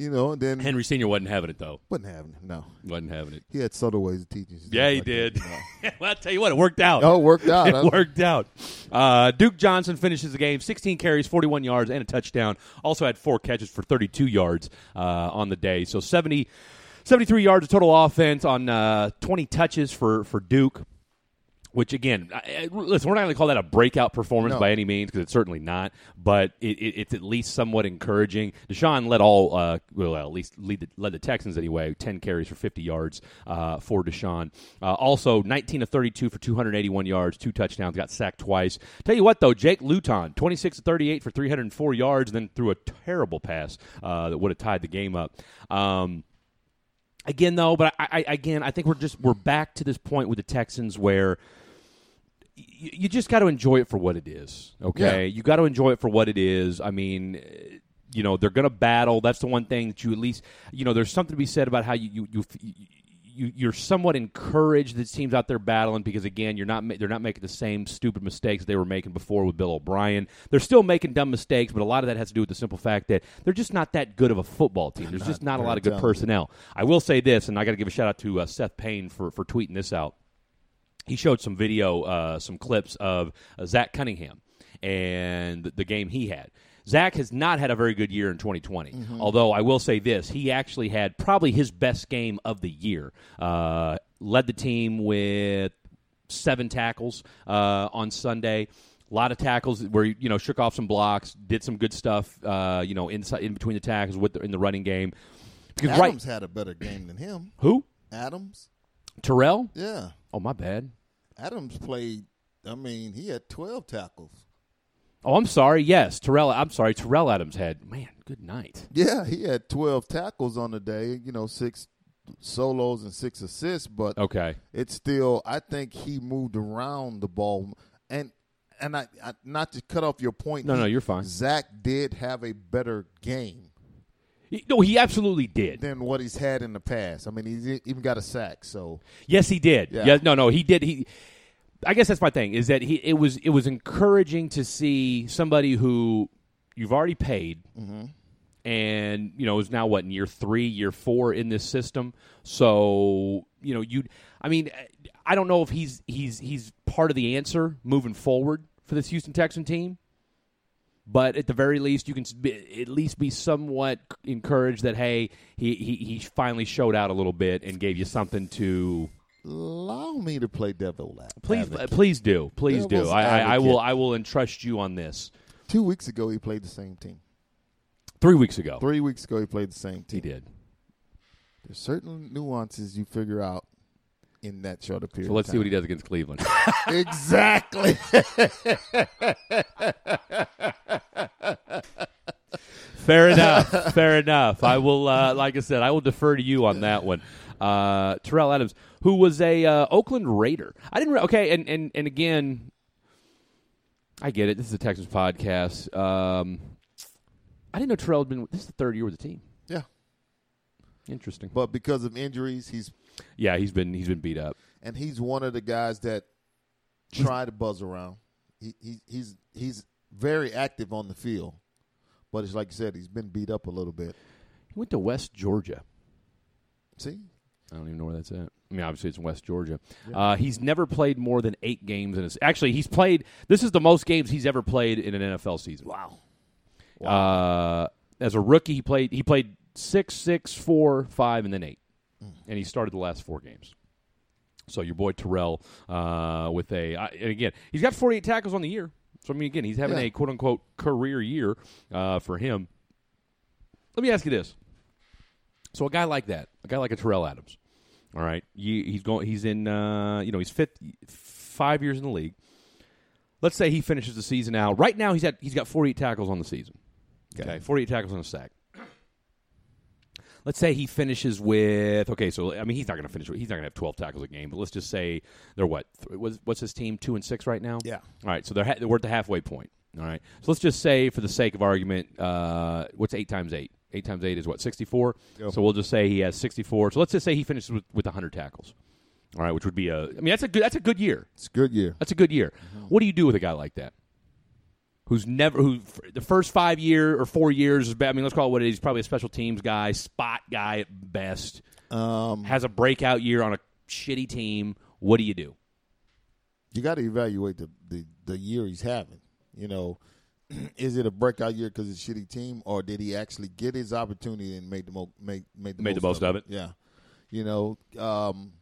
you know, and then
Henry Senior wasn't having it though.
wasn't having it. No,
Wasn't having it.
he had subtle ways of teaching. stuff
Yeah, he
like that,
did.
you know. [laughs]
well, I tell you what, it worked out.
Oh, it worked out.
it worked out. Uh, Duke Johnson finishes the game, 16 carries, 41 yards, and a touchdown. Also had four catches for 32 yards uh, on the day. So 70, 73 yards of total offense on uh, 20 touches for, for Duke. Which again, I- listen, we're not going to call that a breakout performance
No.
by any means because it's certainly not. But it, it, it's at least somewhat encouraging. Deshaun led all, uh, well, at least lead the, led the Texans anyway. Ten carries for fifty yards uh, for Deshaun. Uh, also, nineteen of thirty-two for two hundred eighty-one yards, two touchdowns. Got sacked twice. Tell you what, though, Jake Luton, twenty-six to thirty-eight for three hundred and four yards, and then threw a terrible pass uh, that would have tied the game up. Um, again though but I, I again i think we're just we're back to this point with the texans where you just got to enjoy it for what it is okay
Yeah.
you got to enjoy it for what it is i mean eh, you know they're going to battle that's the one thing that you at least you know there's something to be said about how you you you, you you're somewhat encouraged that teams out there battling because again, you're not they're not making the same stupid mistakes they were making before with Bill O'Brien. They're still making dumb mistakes, but a lot of that has to do with the simple fact that they're just not that good of a football team. There's just not a lot of good
talented.
personnel. I will say this, and I got to give a shout out to uh, Seth Payne for for tweeting this out he showed some video, uh, some clips of uh, Zach Cunningham and the game he had. Zach has not had a very good year in 2020. Although I will say this, he actually had probably his best game of the year. Uh, led the team with seven tackles uh, on Sunday. A lot of tackles where you know shook off some blocks, did some good stuff. Uh, you know inside in between the tackles with the, in the running game. Because
Adams
right,
had a better game than him.
who
Adams,
Tyrell?
yeah.
Oh my bad.
Adams played. I mean, he had twelve tackles.
Oh, I'm sorry. Yes, Tyrell. I'm sorry. Tyrell Adams had man. Good night.
Yeah, he had twelve tackles on the day. You know, six solos and six assists. But
Okay.
it's still. I think he moved around the ball, and and I, I not to cut off your point.
No,
he-
no, you're fine.
Zach did have a better game
no, he absolutely did.
than what he's had in the past. I mean, he's even got a sack. So
Yes, he did.
Yeah.
Yeah. no, no, he did. He. I guess that's my thing. Is that he? It was. It was encouraging to see somebody who you've already paid, mm-hmm. and you know is now what in year three, year four in this system. So you know you. I mean, I don't know if he's he's he's part of the answer moving forward for this Houston Texan team. But at the very least, you can be, at least be somewhat encouraged that hey, he, he he finally showed out a little bit and gave you something to
allow me to play devil advocate.
Please, uh, please do, please do. I, I, I will. I will entrust you on this.
Two weeks ago, he played the same team.
Three weeks ago,
Three weeks ago, he played the same team.
he did.
There's certain nuances you figure out in that shorter period.
So let's
of
see what he does against Cleveland. [laughs]
Exactly. [laughs]
fair enough. Fair enough. I will, uh, like I said, I will defer to you on that one. Uh, Tyrell Adams, who was a uh, Oakland Raider. I didn't. Re- okay, and, and and again, I get it. This is a Texans podcast. Um, I didn't know Tyrell had been. This is the third year with the team.
yeah,
Interesting.
but because of injuries, he's
Yeah, he's been he's been beat up.
and he's one of the guys that try to buzz around. He, he he's he's very active on the field, but it's like you said, he's been beat up a little bit.
He went to West Georgia.
See,
I don't even know where that's at. I mean, obviously it's in West Georgia. Uh, he's never played more than eight games in his. Actually, he's played. This is the most games he's ever played in an NFL season.
wow,
Uh, as a rookie, he played. He played six, six, four, five, and then eight, and he started the last four games. So your boy Tyrell, uh, with a and again, he's got 48 tackles on the year. So I mean, again, he's having
Yeah.
a quote unquote career year uh, for him. Let me ask you this: So a guy like that, a guy like a Tyrell Adams, all right, he's going. He's in. Uh, you know, he's fifth, five years in the league. Let's say he finishes the season out. Right now, he's at he's got 48 tackles on the season. Okay, 48 tackles on a sack. Let's say he finishes with okay, so I mean he's not going to finish. With he's not going to have 12 tackles a game, but let's just say they're what? What's, what's his team? Two and six right now.
Yeah.
All right, so they're ha- we're at the halfway point. All right, so let's just say for the sake of argument, uh, what's eight times eight? Eight times eight is what? 64. So we'll just say he has 64. So let's just say he finishes with, with 100 tackles. All right, which would be a. I mean that's a good that's a good year.
it's a good year.
That's a good year. What do you do with a guy like that? Who's never who the first five year or four years is bad. I mean, let's call it what it is. He's probably a special teams guy, spot guy at best.
Um,
Has a breakout year on a shitty team. What do you do?
you got to evaluate the, the the year he's having. You know, [clears throat] is it a breakout year because it's a shitty team, or did he actually get his opportunity and made the mo- make made the
Made the most of it.
Yeah, you know, um,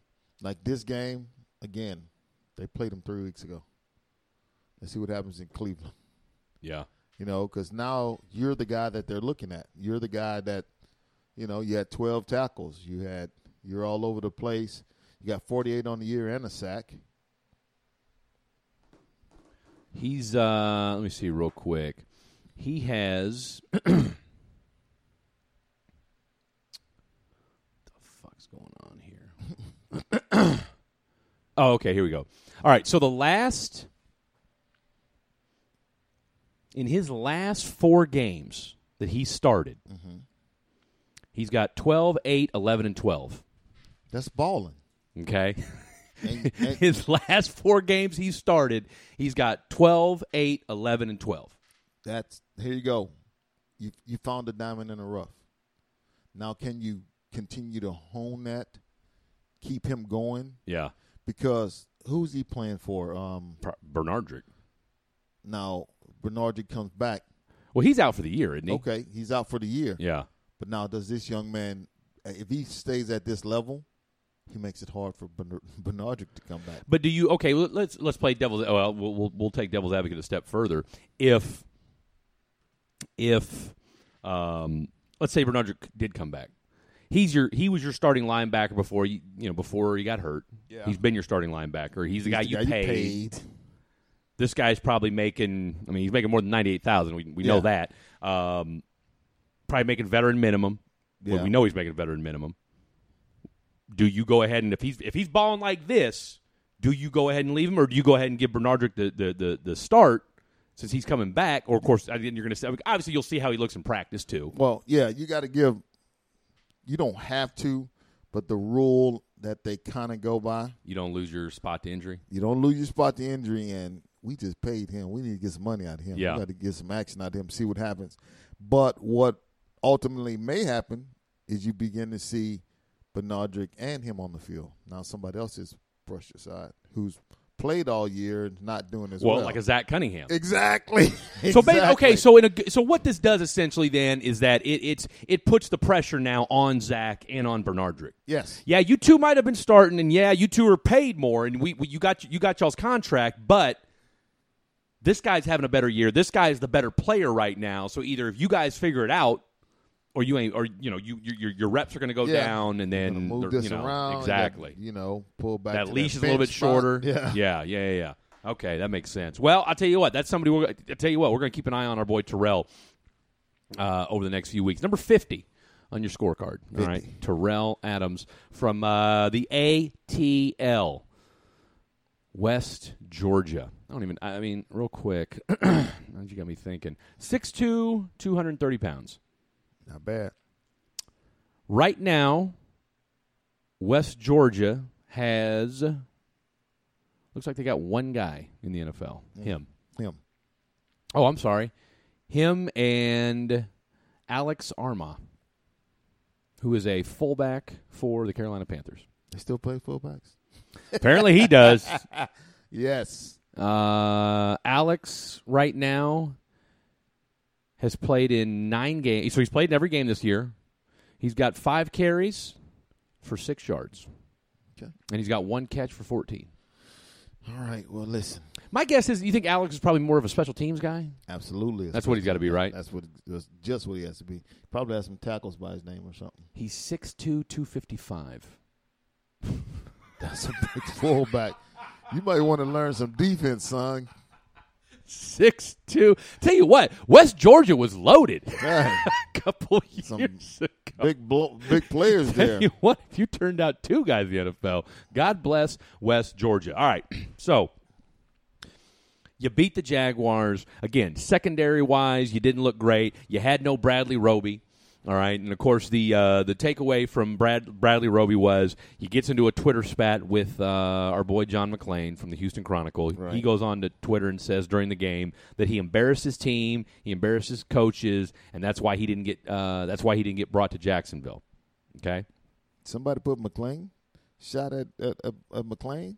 like this game again, they played him three weeks ago. Let's see what happens in Cleveland.
Yeah,
You know, because now you're the guy that they're looking at. You're the guy that, you know, you had 12 tackles. You had you're all over the place. You got 48 on the year and a sack.
he's. uh Let me see real quick. He has. [clears throat] the fuck's going on here? [coughs] [coughs] oh, okay. Here we go. All right. So the last in his last four games that he started, he's got 12, 8, 11, and 12.
That's balling.
Okay.
And- [laughs] and-
His last four games he started, he's got 12, 8, 11, and 12.
That's here you go. You you found a diamond in the rough. Now can you continue to hone that? Keep him going
Yeah.
because who's he playing for? Um,
Benardrick.
now Bernard comes back.
Well, he's out for the year, isn't he?
Okay, he's out for the year.
Yeah.
But now, does this young man, if he stays at this level, he makes it hard for [laughs] Bernard to come back.
But do you okay? Let's let's play devil's. Well, we'll we'll, we'll take devil's advocate a step further. If if um, let's say Bernard did come back, he's your he was your starting linebacker before you you know before he got hurt.
Yeah.
He's been your starting linebacker. He's the guy,
He's
you,
the guy
paid.
paid.
This guy's probably making. I mean, he's making more than ninety eight thousand. We we know that. Um, probably making veteran minimum. Well, we know he's making veteran minimum. Do you go ahead and if he's if he's balling like this, do you go ahead and leave him, or do you go ahead and give Benardrick the the the, the start since he's coming back? Or of course, I you're going to say obviously you'll see how he looks in practice too.
Well, yeah, you got to give. You don't have to, but the rule that they kind of go by,
You don't lose your spot to injury.
you don't lose your spot to injury, and we just paid him. We need to get some money out of him.
Yeah.
we got to get some action out of him, see what happens. But what ultimately may happen is you begin to see Benardrick and him on the field. Now somebody else is brushed aside who's played all year and not doing as well.
Well, like a Zach Cunningham.
exactly. [laughs]
So
Exactly.
okay, so in a so what this does essentially then is that it it's it puts the pressure now on Zach and on Benardrick.
yes,
Yeah, you two might have been starting, and yeah, you two are paid more, and we, we you got you got y'all's contract, but this guy's having a better year. This guy is the better player right now. So either if you guys figure it out, or you ain't, or you know, you your your, your reps are going to go
Yeah.
down, and then
move
they're-
this
you know,
around.
exactly.
You, know, pull back.
that leash is a little bit
spot.
shorter.
Yeah.
yeah, yeah, yeah. yeah. Okay, that makes sense. Well, I'll tell you what. That's somebody. We're, I'll tell you what. We're going to keep an eye on our boy Tyrell uh, over the next few weeks. Number fifty on your scorecard. All right, Tyrell Adams from uh, the ATL, West Georgia. I don't even. I mean, real quick. [clears throat] you got me thinking. 6'2", 230 pounds.
Not bad.
Right now, West Georgia has looks like they got one guy in the NFL. Mm. Him.
Him.
Oh, I'm sorry. Him and Alex Armah, who is a fullback for the Carolina Panthers.
They still play fullbacks.
Apparently he does. [laughs]
Yes.
Uh, Alex right now has played in nine games. So he's played in every game this year. He's got five carries for six yards.
Okay.
And he's got one catch for 14.
All right. Well, listen.
My guess is you think Alex is probably more of a special teams guy?
Absolutely.
That's what he's gotta be, right?
That's what. That's just what he has to be. Probably has some tackles by his name or something.
He's 6'2", 255.
That's a big fullback. You might want to learn some defense, son.
Six two. Tell you what, West Georgia was loaded [laughs] a couple
Some
years ago.
big, blo- big players
Tell
there.
you what, if you turned out two guys in the NFL, God bless West Georgia. All right, [clears throat] so you beat the Jaguars again. Secondary wise, you didn't look great. You had no Bradley Roby. All right, and of course the uh, the takeaway from Brad Bradley Roby was he gets into a Twitter spat with uh, our boy John McClain from the Houston Chronicle.
Right.
He goes on to Twitter and says during the game that he embarrassed his team, he embarrassed his coaches, and that's why he didn't get uh, that's why he didn't get brought to Jacksonville. Okay.
Somebody put McClain shot at, at, at, at McClain.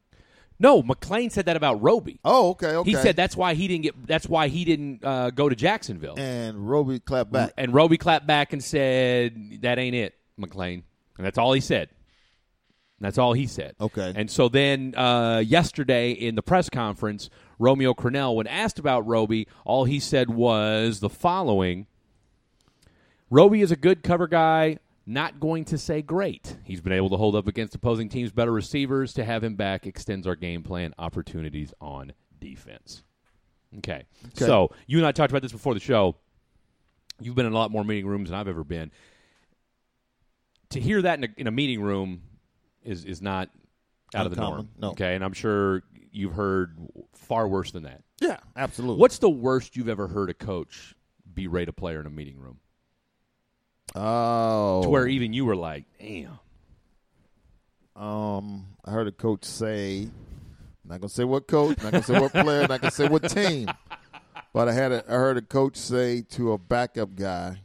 No, McClain said that about Roby.
Oh, okay, okay.
He said that's why he didn't get. That's why he didn't uh, go to Jacksonville.
and Roby clapped back.
And Roby clapped back and said, "That ain't it, McClain." And that's all he said. And that's all he said.
Okay.
And so then uh, yesterday in the press conference, Romeo Crennel, when asked about Roby, all he said was the following: Roby is a good cover guy. Not going to say great. He's been able to hold up against opposing teams' better receivers. To have him back extends our game plan opportunities on defense. Okay.
Okay.
So you and I talked about this before the show. You've been in a lot more meeting rooms than I've ever been. To hear that in a, in a meeting room is is not out of the norm.
No.
Okay, and I'm sure you've heard far worse than that.
yeah, absolutely.
What's the worst you've ever heard a coach berate a player in a meeting room?
Oh,
To where even you were like, "Damn."
Um, I heard a coach say, not gonna say what coach, not gonna say what player, not gonna say what team, but I had a, I heard a coach say to a backup guy,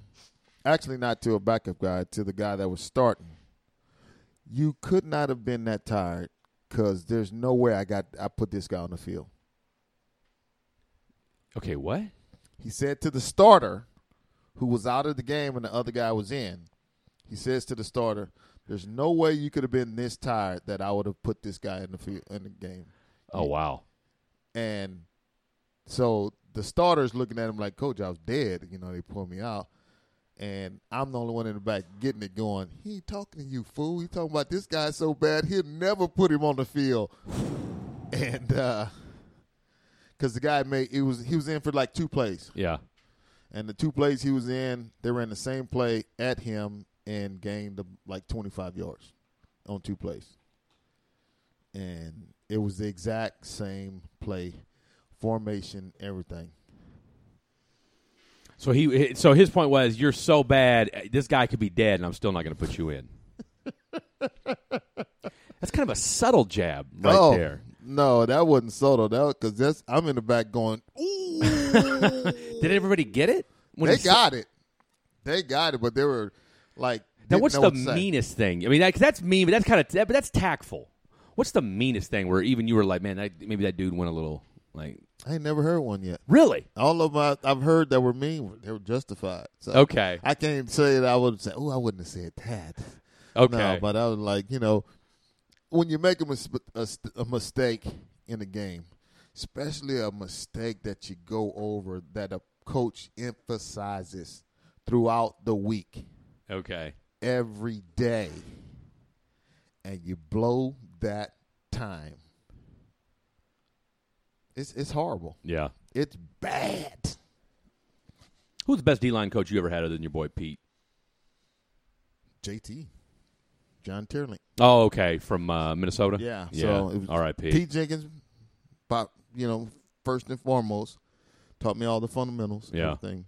actually not to a backup guy, to the guy that was starting, you could not have been that tired because there's no way I got I put this guy on the field.
Okay, what?
He said to the starter, who was out of the game and the other guy was in, he says to the starter, "There's no way you could have been this tired that I would have put this guy in the field, in the game."
Oh wow.
And so the starter's looking at him like, "Coach, I was dead." You know, they pulled me out, and I'm the only one in the back getting it going. He ain't talking to you, fool. He talking about this guy so bad he'll never put him on the field. And uh because the guy made it was he was in for like two plays.
Yeah.
And the two plays he was in, they ran the same play at him and gained like 25 yards on two plays. And it was the exact same play, formation, everything.
So he so his point was you're so bad this guy could be dead and I'm still not going to put you in. [laughs] That's kind of a subtle jab right
oh,
there.
No, that wasn't subtle. That because that's I'm in the back going. Ooh. [laughs]
Did everybody get it? When
they
he
got it. They got it, but they were like.
Now, what's the
what
meanest thing? I mean, that, that's mean, but that's kind of but that's tactful. What's the meanest thing where even you were like, man, that, maybe that dude went a little like
I ain't never heard one yet.
really?
All of my I've heard that were mean. They were justified. So
Okay.
I can't say that I would say. Oh, I wouldn't have said that.
Okay.
No, but I was like, you know, when you make a, mis- a, st- a mistake in a game, especially a mistake that you go over that a coach emphasizes throughout the week,
Okay.
every day, and you blow that time, it's it's horrible.
Yeah.
It's bad.
Who's the best D line coach you ever had other than your boy Pete?
JT, John Teerlinck.
Oh, okay, from uh, Minnesota.
Yeah.
yeah.
So
R.I.P.
Pete Jenkins, pop, you know, first and foremost, taught me all the fundamentals.
Yeah.
Everything.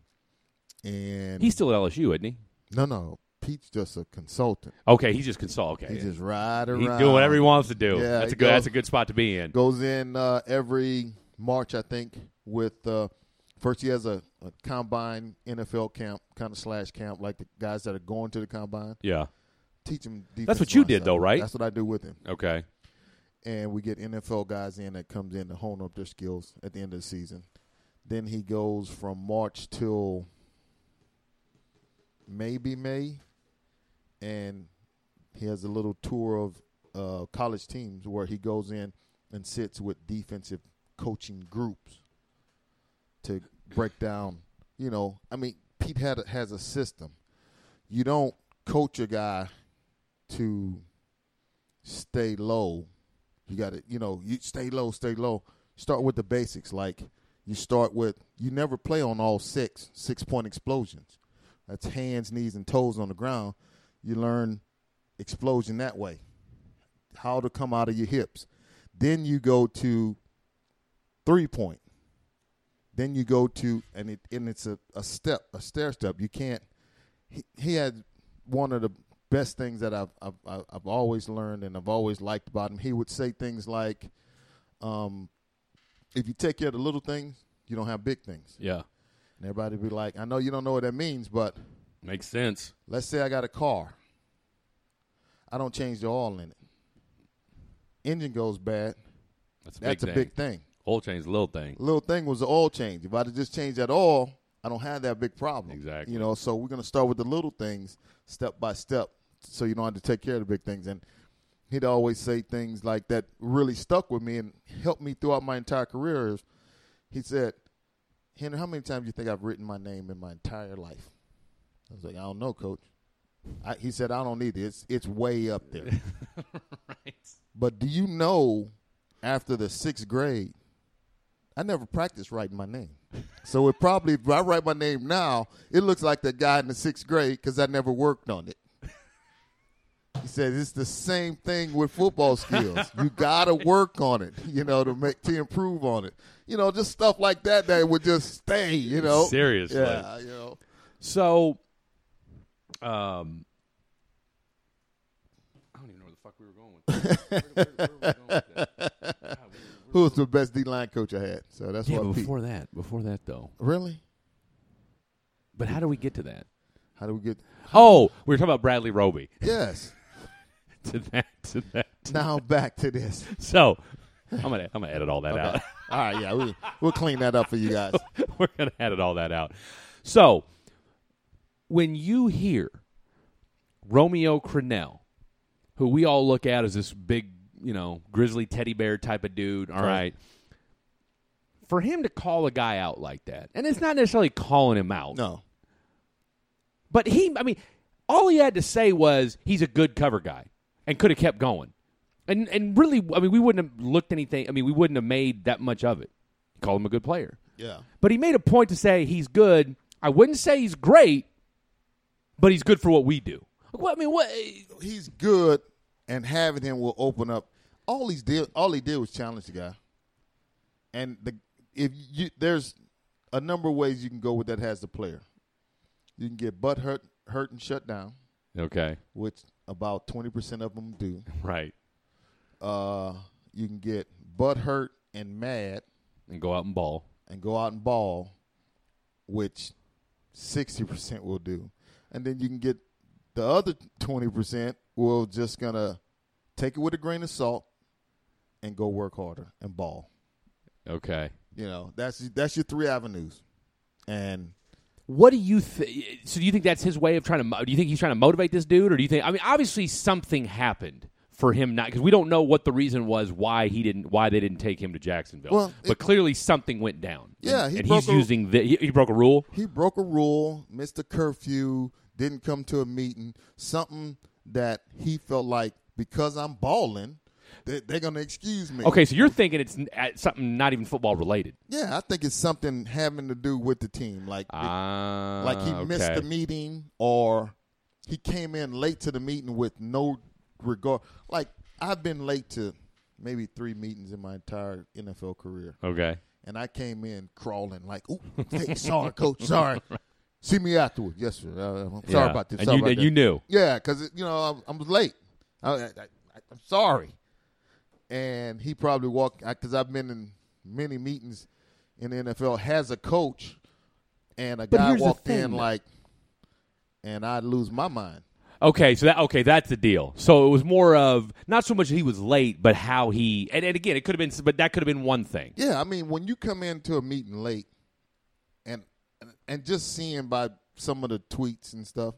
And
He's still at LSU, isn't he?
no, no. Pete's just a consultant.
Okay, he's just consult. Okay,
He just ride around.
he's doing whatever he wants to do.
Yeah,
that's a good. That's a good spot to be in.
Goes in uh, every March, I think. With uh, first, he has a, a combine NFL camp, kind of slash camp, like the guys that are going to the combine.
Yeah.
Teach them.
That's what you did, though, right?
That's what I do with him.
Okay.
And we get NFL guys in that comes in to hone up their skills at the end of the season. Then he goes from March till maybe May, and he has a little tour of uh, college teams where he goes in and sits with defensive coaching groups to break down. You know, I mean, Pete had a, has a system. You don't coach a guy to stay low. You got to, you know, you stay low, stay low. Start with the basics. Like you start with, you never play on all six six point explosions. That's hands, knees, and toes on the ground. You learn explosion that way. How to come out of your hips. Then you go to three point. Then you go to and it and it's a, a step, a stair step. You can't. He, he had one of the best things that I've, I've I've always learned and I've always liked about him. He would say things like, um, "If you take care of the little things, you don't have big things."
Yeah.
And everybody would be like, "I know you don't know what that means, but
Makes sense.
let's say I got a car. I don't change the oil in it. Engine goes bad.
That's a
That's
big
a
thing.
big thing.
Oil change, little thing.
Little thing was the oil change. If I'd just changed that oil, I don't have that big problem.
Exactly.
You know, so we're gonna start with the little things, step by step, so you don't have to take care of the big things. And he'd always say things like that really stuck with me and helped me throughout my entire career. He said, "Henry, how many times do you think I've written my name in my entire life?" I was like, "I don't know, Coach." I, he said, "I don't need it. It's it's way up there." [laughs]
right.
But do you know, after the sixth grade, I never practiced writing my name. So it probably, if I write my name now, it looks like the guy in the sixth grade because I never worked on it. He said it's the same thing with football skills. you [laughs] gotta work on it, you know, to make to improve on it. You know, just stuff like that that would just stay. You know,
Seriously.
yeah, you know.
So, um, I don't even know where the fuck we were going with
Who was the best D line coach I had? So that's
Yeah,
what
but
Pete.
before that, before that though.
Really?
But how do we get to that?
How do we get?
Oh, we were talking about Bradley Roby.
Yes. [laughs]
to that, to that.
Now back to this.
So, I'm gonna I'm gonna edit all that
Okay.
out. [laughs]
All right, yeah, we, we'll clean that up for you guys. [laughs]
We're going to edit all that out. So, when you hear Romeo Crennel, who we all look at as this big, you know, grizzly teddy bear type of dude, all
Right.
right, for him to call a guy out like that, and it's not necessarily calling him out,
No.
but he, I mean, all he had to say was he's a good cover guy and could have kept going. And and really, I mean, we wouldn't have looked anything. I mean, we wouldn't have made that much of it. Call him a good player.
Yeah.
But he made a point to say he's good. I wouldn't say he's great, but he's good for what we do. Well, I mean, what?
Eh, he's good, and having him will open up. All he's did, all he did was challenge the guy. And the if you there's a number of ways you can go with that has the player. You can get butt hurt, hurt and shut down,
Okay,
which about twenty percent of them do.
right.
Uh, you can get butt hurt and mad
And go out and ball.
and go out and ball, which sixty percent will do, and then you can get the other twenty percent will just gonna take it with a grain of salt and go work harder and ball.
Okay.
You know, that's that's your three avenues, and
What do you think? So, do you think that's his way of trying to? mo- Do you think he's trying to motivate this dude, or do you think? I mean, obviously something happened for him not because we don't know what the reason was why he didn't why they didn't take him to Jacksonville.
Well,
but
it-
clearly something went down.
Yeah,
and,
he
and
broke
he's
a-
using the he, he broke a rule.
he broke a rule, missed a curfew, didn't come to a meeting, something that he felt like because I'm balling, they, they're gonna excuse me.
Okay, so you're thinking it's n- something not even football related.
Yeah, I think it's something having to do with the team, like
Ah,
like he missed
okay.
the meeting or he came in late to the meeting with no regard. Like I've been late to maybe three meetings in my entire NFL career,
Okay.
and I came in crawling like, "Ooh, hey, sorry, coach, sorry." [laughs] See me afterwards. Yes, sir. Uh, I'm sorry
Yeah.
about this.
And
Sorry
you-
about
and
that.
you knew.
Yeah, because you know I, I was late. I, I, I, I'm sorry. And he probably walked because I've been in many meetings in the NFL. Has a coach, and a
But
guy walked in like, and I'd lose my mind.
Okay, so that okay, that's the deal. So it was more of not so much he was late, but how he and, and again, it could have been, but that could have been one thing.
Yeah, I mean when you come into a meeting late, and and just seeing by some of the tweets and stuff,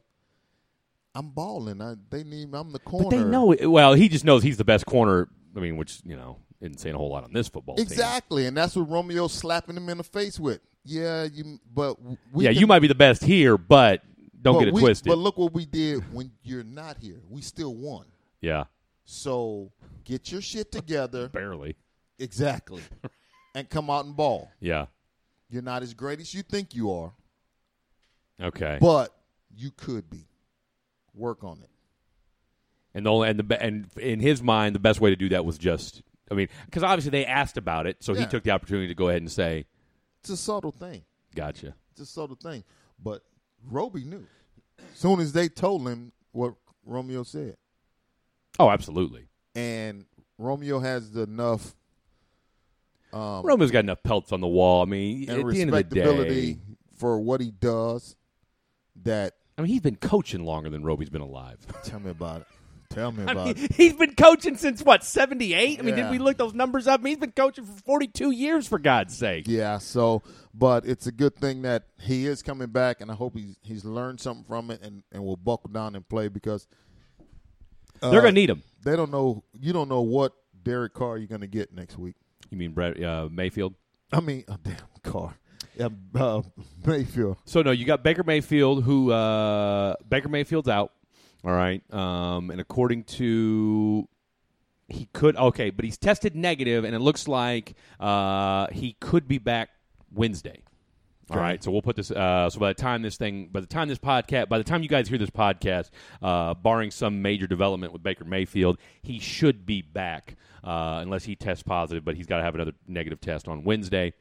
I'm balling. I, they need. I'm the corner.
But they know. It, well, he just knows he's the best corner. I mean, which you know isn't saying a whole lot on this football team.
Exactly, and that's what Romeo's slapping him in the face with. Yeah, you. But
yeah,
can-
you might be the best here, but don't
but
get it
we-
twisted.
But look what we did when you're not here. We still won.
yeah,
So get your shit together. [laughs]
barely.
exactly, [laughs] and come out and ball.
Yeah.
You're not as great as you think you are,
Okay.
but you could be. Work on it.
And the only, and the and in his mind, the best way to do that was just. I mean, because obviously they asked about it, so he
Yeah.
took the opportunity to go ahead and say,
It's a subtle thing.
"Gotcha."
It's a subtle thing. But Roby knew. Soon as they told him what Romeo said.
Oh, absolutely.
And Romeo has enough um,
Romeo's got enough pelts on the wall. I mean,
and
at the end of the
respectability
day,
for what he does that
I mean, he's been coaching longer than Roby's been alive. [laughs]
tell me about it. Tell me
I
about
mean,
it.
he's been coaching since what seventy eight. I mean, did we look those numbers up? I mean, he's been coaching for forty two years, for God's sake.
Yeah, so but it's a good thing that he is coming back and I hope he's he's learned something from it and, and will buckle down and play because uh,
They're gonna need him.
They don't know you don't know what Derek Carr you're gonna get next week.
You mean Brett uh, Mayfield?
I mean, oh, damn Carr. Yeah, uh, Mayfield.
So no, you got Baker Mayfield, who uh, Baker Mayfield's out. All right, um, and according to he could okay, but he's tested negative, and it looks like uh, he could be back Wednesday. All
Okay.
right, so we'll put this. Uh, so by the time this thing, by the time this podcast, by the time you guys hear this podcast, uh, barring some major development with Baker Mayfield, he should be back uh, unless he tests positive. But he's got to have another negative test on Wednesday.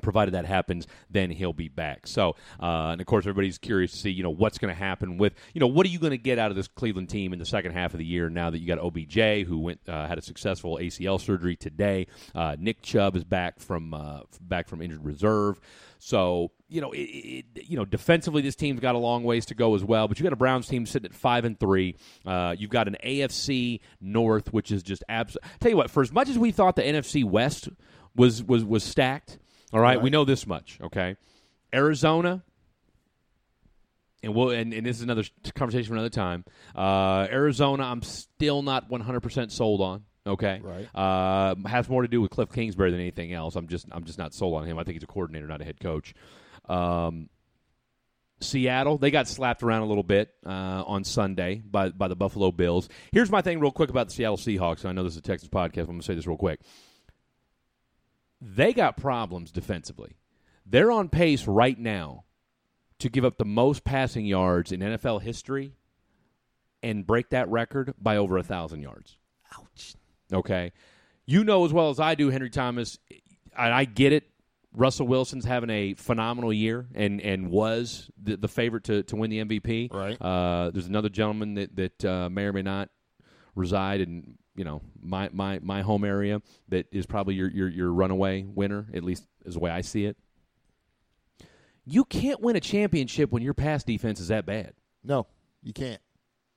Provided that happens, then he'll be back. So, uh, and of course, everybody's curious to see, you know, what's going to happen with, you know, what are you going to get out of this Cleveland team in the second half of the year now that you got OBJ, who went uh, had a successful ACL surgery today. Uh, Nick Chubb is back from uh, back from injured reserve. So, you know, it, it, you know, defensively, this team's got a long ways to go as well. But you got a Browns team sitting at five and three. Uh, you've got an AFC North, which is just absolute. Tell you what, for as much as we thought the NFC West was was was stacked all right, we know this much. Okay, Arizona, and we'll and, and this is another conversation for another time. Uh, Arizona, I'm still not 100 percent sold on. Okay,
Right.
Uh, has more to do with Cliff Kingsbury than anything else. I'm just I'm just not sold on him. I think he's a coordinator, not a head coach. Um, Seattle, they got slapped around a little bit uh, on Sunday by by the Buffalo Bills. Here's my thing, real quick, about the Seattle Seahawks. I know this is a Texas podcast. I'm going to say this real quick. They got problems defensively. They're on pace right now to give up the most passing yards in NFL history and break that record by over a thousand yards. Ouch. Okay, you know as well as I do, Henry Thomas. And I get it. Russell Wilson's having a phenomenal year and, and was the, the favorite to, to win the MVP.
Right.
Uh, there's another gentleman that that uh, may or may not reside in you know my, my, my home area that is probably your, your your runaway winner. At least is the way I see it. You can't win a championship when your pass defense is that bad.
No, you can't.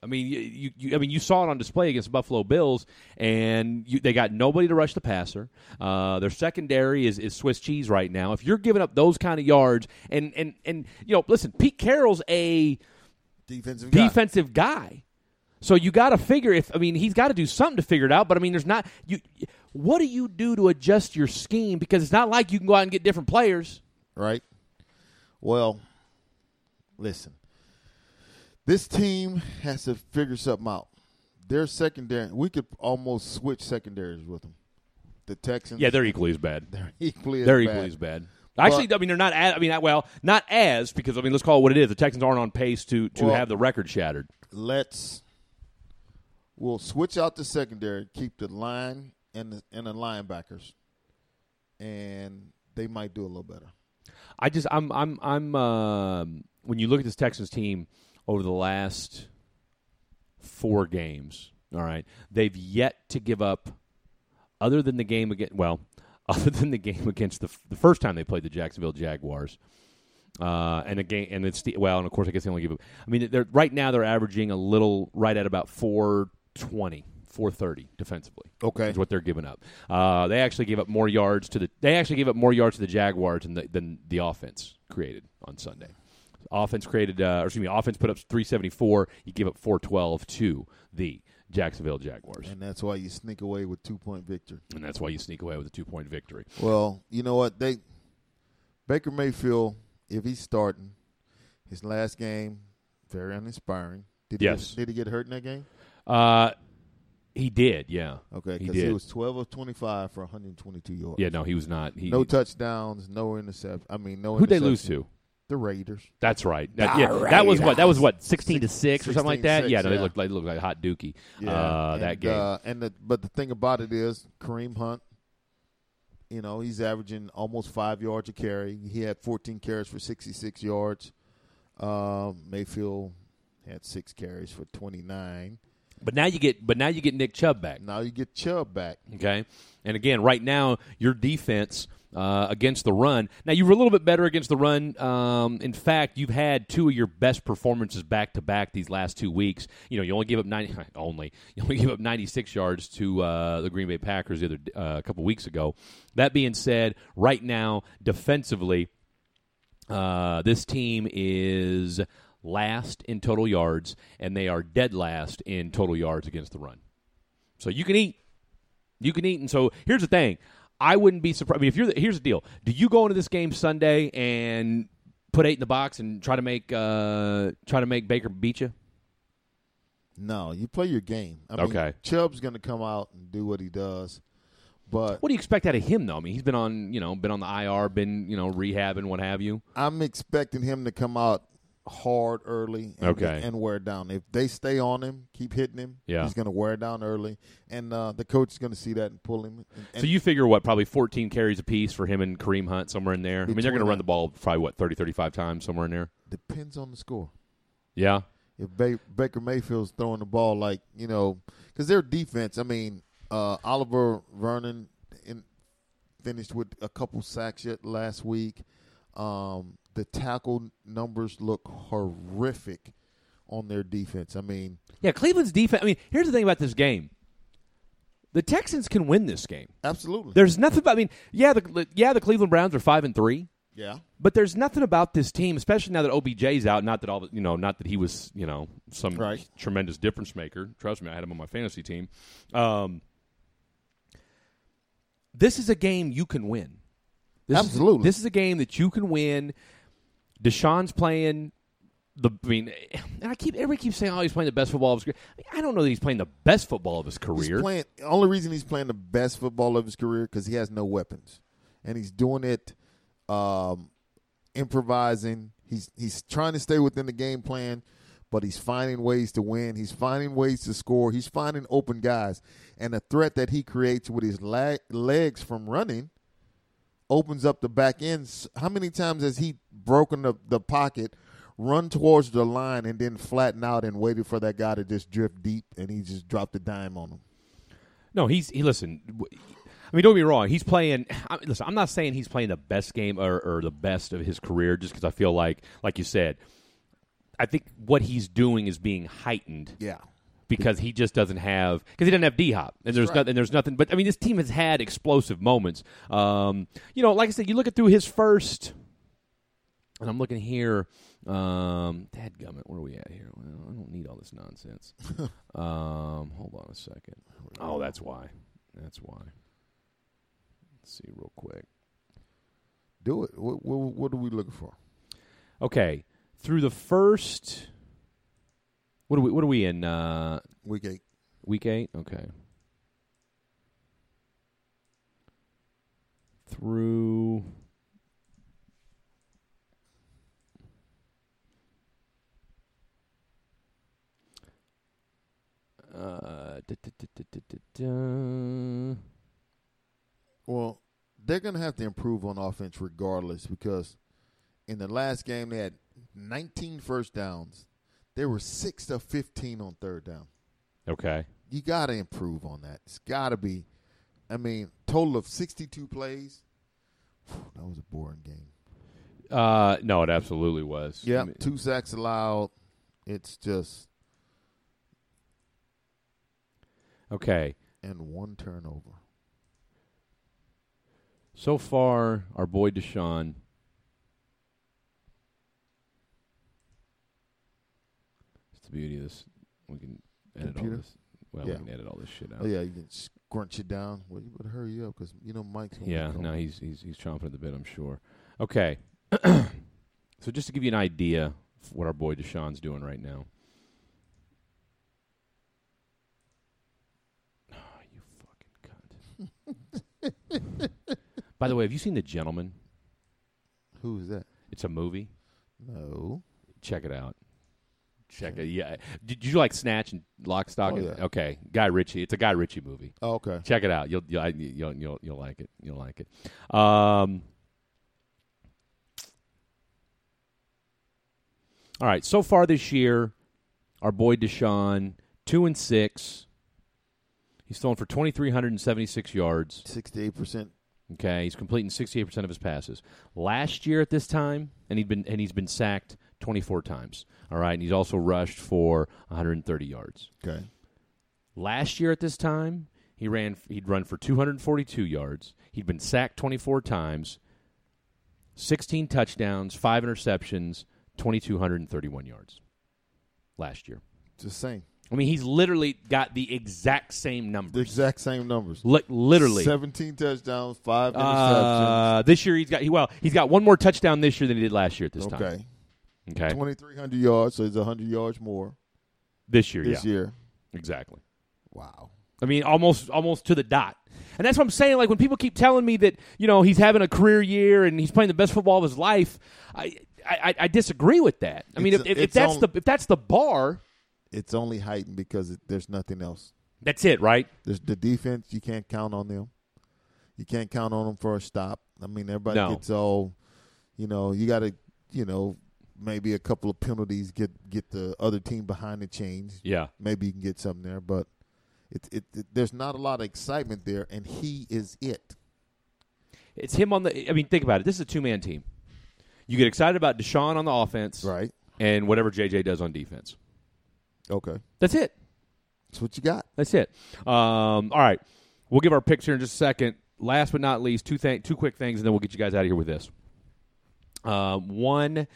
I mean, you, you, you, I mean, you saw it on display against the Buffalo Bills, and you, they got nobody to rush the passer. Uh, their secondary is, is Swiss cheese right now. If you're giving up those kind of yards, and and and you know, listen, Pete Carroll's a
Defensive guy.
defensive guy. So you got to figure if I mean he's got to do something to figure it out. But I mean, there's not you. What do you do to adjust your scheme? Because it's not like you can go out and get different players.
right? Well, listen. This team has to figure something out. Their secondary, we could almost switch secondaries with them. The Texans,
Yeah, they're equally as bad. [laughs]
they're equally as
They're
bad.
equally as bad. Actually, I mean, they're not. As, I mean, well, not as because I mean, let's call it what it is. The Texans aren't on pace to to
Well-
have the record shattered.
Let's we'll switch out the secondary, keep the line and the, and the linebackers, and they might do a little better.
I just I'm I'm I'm um when you look at this Texans team over the last four games, all right, they've yet to give up other than the game against well, [laughs] other than the game against the the first time they played the Jacksonville Jaguars. Uh, and again, and it's the, well, and of course, I guess they only give up. I mean, they're right now they're averaging a little right at about 420, 430 defensively.
Okay.
is what they're giving up. Uh, they actually gave up more yards to the. They actually gave up more yards to the Jaguars than the, than the offense created on Sunday. Offense created, uh, or excuse me, offense put up 374. You give up 412 to the Jacksonville Jaguars,
And that's why you sneak away with two point victory.
and that's why you sneak away with a two point victory.
Well, you know what? They Baker Mayfield, if he's starting his last game, very uninspiring. Did he
Yes.
get, did he get hurt in that game?
Uh, he did, yeah.
Okay,
he
because
did.
he, was twelve of twenty five for one hundred and twenty two yards.
yeah, no, he was not. He,
no touchdowns, no intercept. I mean, no.
Who'd they lose to?
The Raiders.
That's right. That, yeah, that was what. That was what. Sixteen to six or something like that.
16-6,
Yeah, no, they
yeah.
looked like they looked like hot dookie.
Yeah,
uh,
and,
that game.
Uh, and the, but the thing about it is, Kareem Hunt. You know, he's averaging almost five yards a carry. He had 14 carries for 66 yards. Um, Mayfield had six carries for 29.
But now you get. But now you get Nick Chubb back.
Now you get Chubb back.
Okay. And again, right now, your defense uh, against the run. Now, you were a little bit better against the run. Um, in fact, you've had two of your best performances back to back these last two weeks. You know, you only gave up 90, [laughs] only, you only gave up 96 yards to uh, the Green Bay Packers the other, uh, a couple weeks ago. That being said, right now, defensively, uh, this team is last in total yards, and they are dead last in total yards against the run. So you can eat. You can eat. And so here's the thing. I wouldn't be surprised. I mean, if you're the, here's the deal. Do you go into this game Sunday and put eight in the box and try to make uh, try to make Baker beat you?
No, you play your game. I mean,
Okay.
Chubb's going to come out and do what he does. But
What do you expect out of him though? I mean, he's been on you know been on the IR, been you know rehabbing, what have you.
I'm expecting him to come out hard early. And,
Okay.
and wear it down. If they stay on him, keep hitting him.
Yeah.
he's going to wear it down early, and uh, the coach is going to see that and pull him. And,
So you figure what? Probably 14 carries a piece for him and Kareem Hunt somewhere in there. I mean, they're going to run the ball probably what 30, 35 times somewhere in there.
depends on the score.
Yeah.
if ba- Baker Mayfield's throwing the ball like you know, because their defense. I mean, uh, Oliver Vernon in, finished with a couple sacks yet last week. Um, the tackle numbers look horrific on their defense. I mean,
Yeah, Cleveland's defense. I mean, here's the thing about this game. The Texans can win this game.
absolutely.
There's nothing about. I mean, yeah, the yeah the Cleveland Browns are five and three,
yeah,
but there's nothing about this team, especially now that OBJ's out. Not that all you know, not that he was you know some
Right.
tremendous difference maker. Trust me, I had him on my fantasy team. Um, this is a game you can win. This is-
Absolutely.
this is a game that you can win. Deshaun's playing the. I mean, and I keep everybody keeps saying, "Oh, he's playing the best football of his career." I, mean, I don't know that he's playing the best football of his
he's
career.
playing. Only reason he's playing the best football of his career because he has no weapons, and he's doing it, um, improvising. He's he's trying to stay within the game plan, but he's finding ways to win. He's finding ways to score. He's finding open guys, and the threat that he creates with his legs from running opens up the back end. How many times has he broken the, the pocket, run towards the line, and then flatten out and waited for that guy to just drift deep, and he just dropped a dime on him?
No, he's he. Listen, I mean, don't be wrong. He's playing. I, listen, I'm not saying he's playing the best game or, or the best of his career, just because I feel like, like you said, I think what he's doing is being heightened
Yeah.
Because he just doesn't have because he doesn't have D Hop, and there's
right.
nothing. There's nothing. But I mean, this team has had explosive moments. Um, you know, like I said, you look at through his first, and I'm looking here. Um, Dadgummit, where are we at here? Well, I don't need all this nonsense. [laughs] um, hold on a second. Oh, that's why. That's why. Let's see real quick.
Do it. What, what, what are we looking for?
Okay, through the first. What are we? What are we in? Uh,
Week eight.
Week eight? Okay. Through. Uh, da, da, da.
Well, they're going to have to improve on offense regardless because in the last game they had 19 first downs. They were 6 to 15 on third down.
Okay.
You got to improve on that. It's got to be I mean, total of 62 plays. Whew, that was a boring game.
Uh, no, it absolutely was.
Yeah,
I mean-
two sacks allowed. It's just
Okay.
and one turnover.
So far, our boy Deshaun. It's the beauty of this. We can edit
Computer?
all this. Well,
Yeah.
we can edit all this shit out.
Oh yeah, you can scrunch it down. Well, you better hurry up because you know Mike's.
Yeah, no, he's he's he's chomping at the bit. I'm sure. Okay, [coughs] so just to give you an idea of what our boy Deshaun's doing right now. Oh, [sighs] you fucking cunt! [laughs] By the way, have you seen The Gentleman?
Who's that?
It's a movie.
No.
Check it out. Check it. Yeah. Did you like Snatch and Lock, Stock?
Oh,
and-
yeah.
Okay, Guy Ritchie. It's a Guy Ritchie movie.
Oh, okay.
Check it out. You'll you'll you'll you'll, you'll like it. You'll like it. Um, all right. So far this year, our boy Deshaun two and six. He's thrown for twenty three hundred and seventy six yards.
Sixty-eight percent.
Okay, he's completing sixty eight percent of his passes. Last year at this time, and he'd been and he's been sacked twenty four times. All right, and he's also rushed for one hundred and thirty yards.
Okay.
Last year at this time, he ran. He'd run for 242 yards. He'd been sacked 24 times, 16 touchdowns, five interceptions, 2,231 yards. Last year,
It's the same.
I mean, he's literally got the exact same numbers.
The exact same numbers.
Li- literally,
Seventeen touchdowns, five interceptions.
uh, this year he's got. He, well, he's got one more touchdown this year than he did last year at this time.
okay.
Okay,
Twenty-three hundred yards, so it's hundred yards more
this year,
this
yeah,
year.
exactly.
Wow.
I mean, almost almost to the dot. And that's what I'm saying. Like when people keep telling me that you know he's having a career year and he's playing the best football of his life, I I, I, disagree with that. I mean,
It's-
if, if,
it's
that's
on-
the if that's the bar,
It's only heightened because it, there's nothing else.
that's it, right?
There's the defense. You can't count on them. You can't count on them for a stop. I mean, everybody
No.
gets all, you know, you got to, you know, maybe a couple of penalties get get the other team behind the chains.
Yeah.
Maybe you can get something there, but it, it, it there's not a lot of excitement there, and he is it.
It's him on the. I mean, think about it. This is a two man team. You get excited about Deshaun on the offense,
Right.
and whatever JJ does on defense.
Okay.
That's it.
That's what you got.
That's it. Um, all right, we'll give our picks here in just a second. Last but not least, two th- two quick things, and then we'll get you guys out of here with this. Um, one,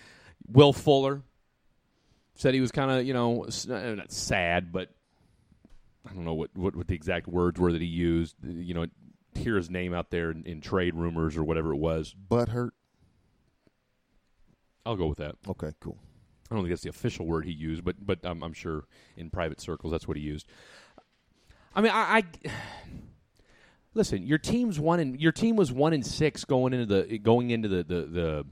Will Fuller said he was kind of you know uh, not sad, but I don't know what, what what the exact words were that he used. You know, hear his name out there in, in trade rumors or whatever it was.
Butt hurt.
I'll go with that.
Okay. Cool.
I don't think that's the official word he used, but but I'm, I'm sure in private circles that's what he used. I mean, I, I [sighs] listen. Your team's one and your team was one in six going into the going into the, the the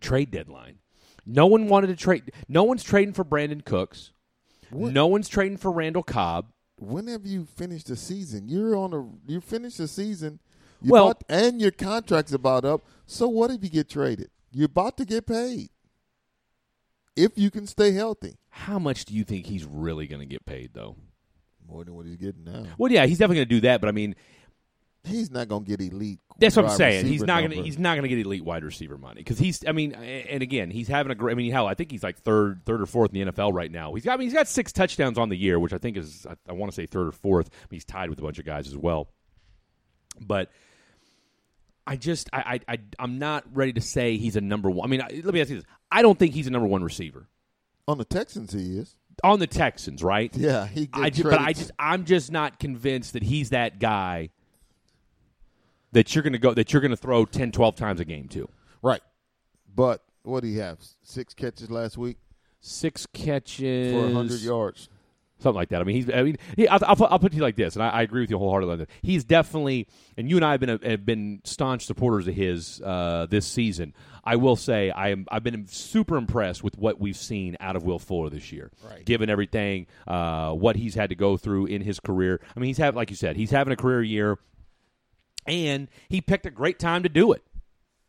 trade deadline. No one wanted to trade. No one's trading for Brandin Cooks. No one's trading for Randall Cobb.
Whenever you finish the season, you're on a you finish the season.
Well-
about, and your contract's about up. So what if you get traded? You're about to get paid. If you can stay healthy,
How much do you think he's really going to get paid, though?
more than what he's getting now.
Well, yeah, he's definitely going to do that, but I mean,
He's not going to get elite.
That's what I'm saying. He's not going to he's not going to get elite wide receiver money because he's. I mean, and again, he's having a great. I mean, hell, I think he's like third, third or fourth in the NFL right now. He's got. I mean, he's got six touchdowns on the year, which I think is. I, I want to say third or fourth. He's tied with a bunch of guys as well. But I just, I, I, I I'm not ready to say he's a number one. I mean, I, let me ask you this: I don't think he's a number one receiver
on the Texans. He is.
on the Texans, right?
Yeah, he.
I just, but I just I'm just not convinced that he's that guy that you're going to go that you're going to throw 10 12 times a game to.
right. But what do he have? Six catches last week
Six catches
for hundred yards.
something like that. I mean, he's. I mean, he, I'll, I'll, put, I'll put it to you like this, and I, I agree with you wholeheartedly on that. He's definitely, and you and I have been have been staunch supporters of his uh, this season. I will say I am. I've been super impressed with what we've seen out of Will Fuller this year.
Right.
Given everything, uh, what he's had to go through in his career. I mean, he's having, like you said, he's having a career year, and he picked a great time to do it.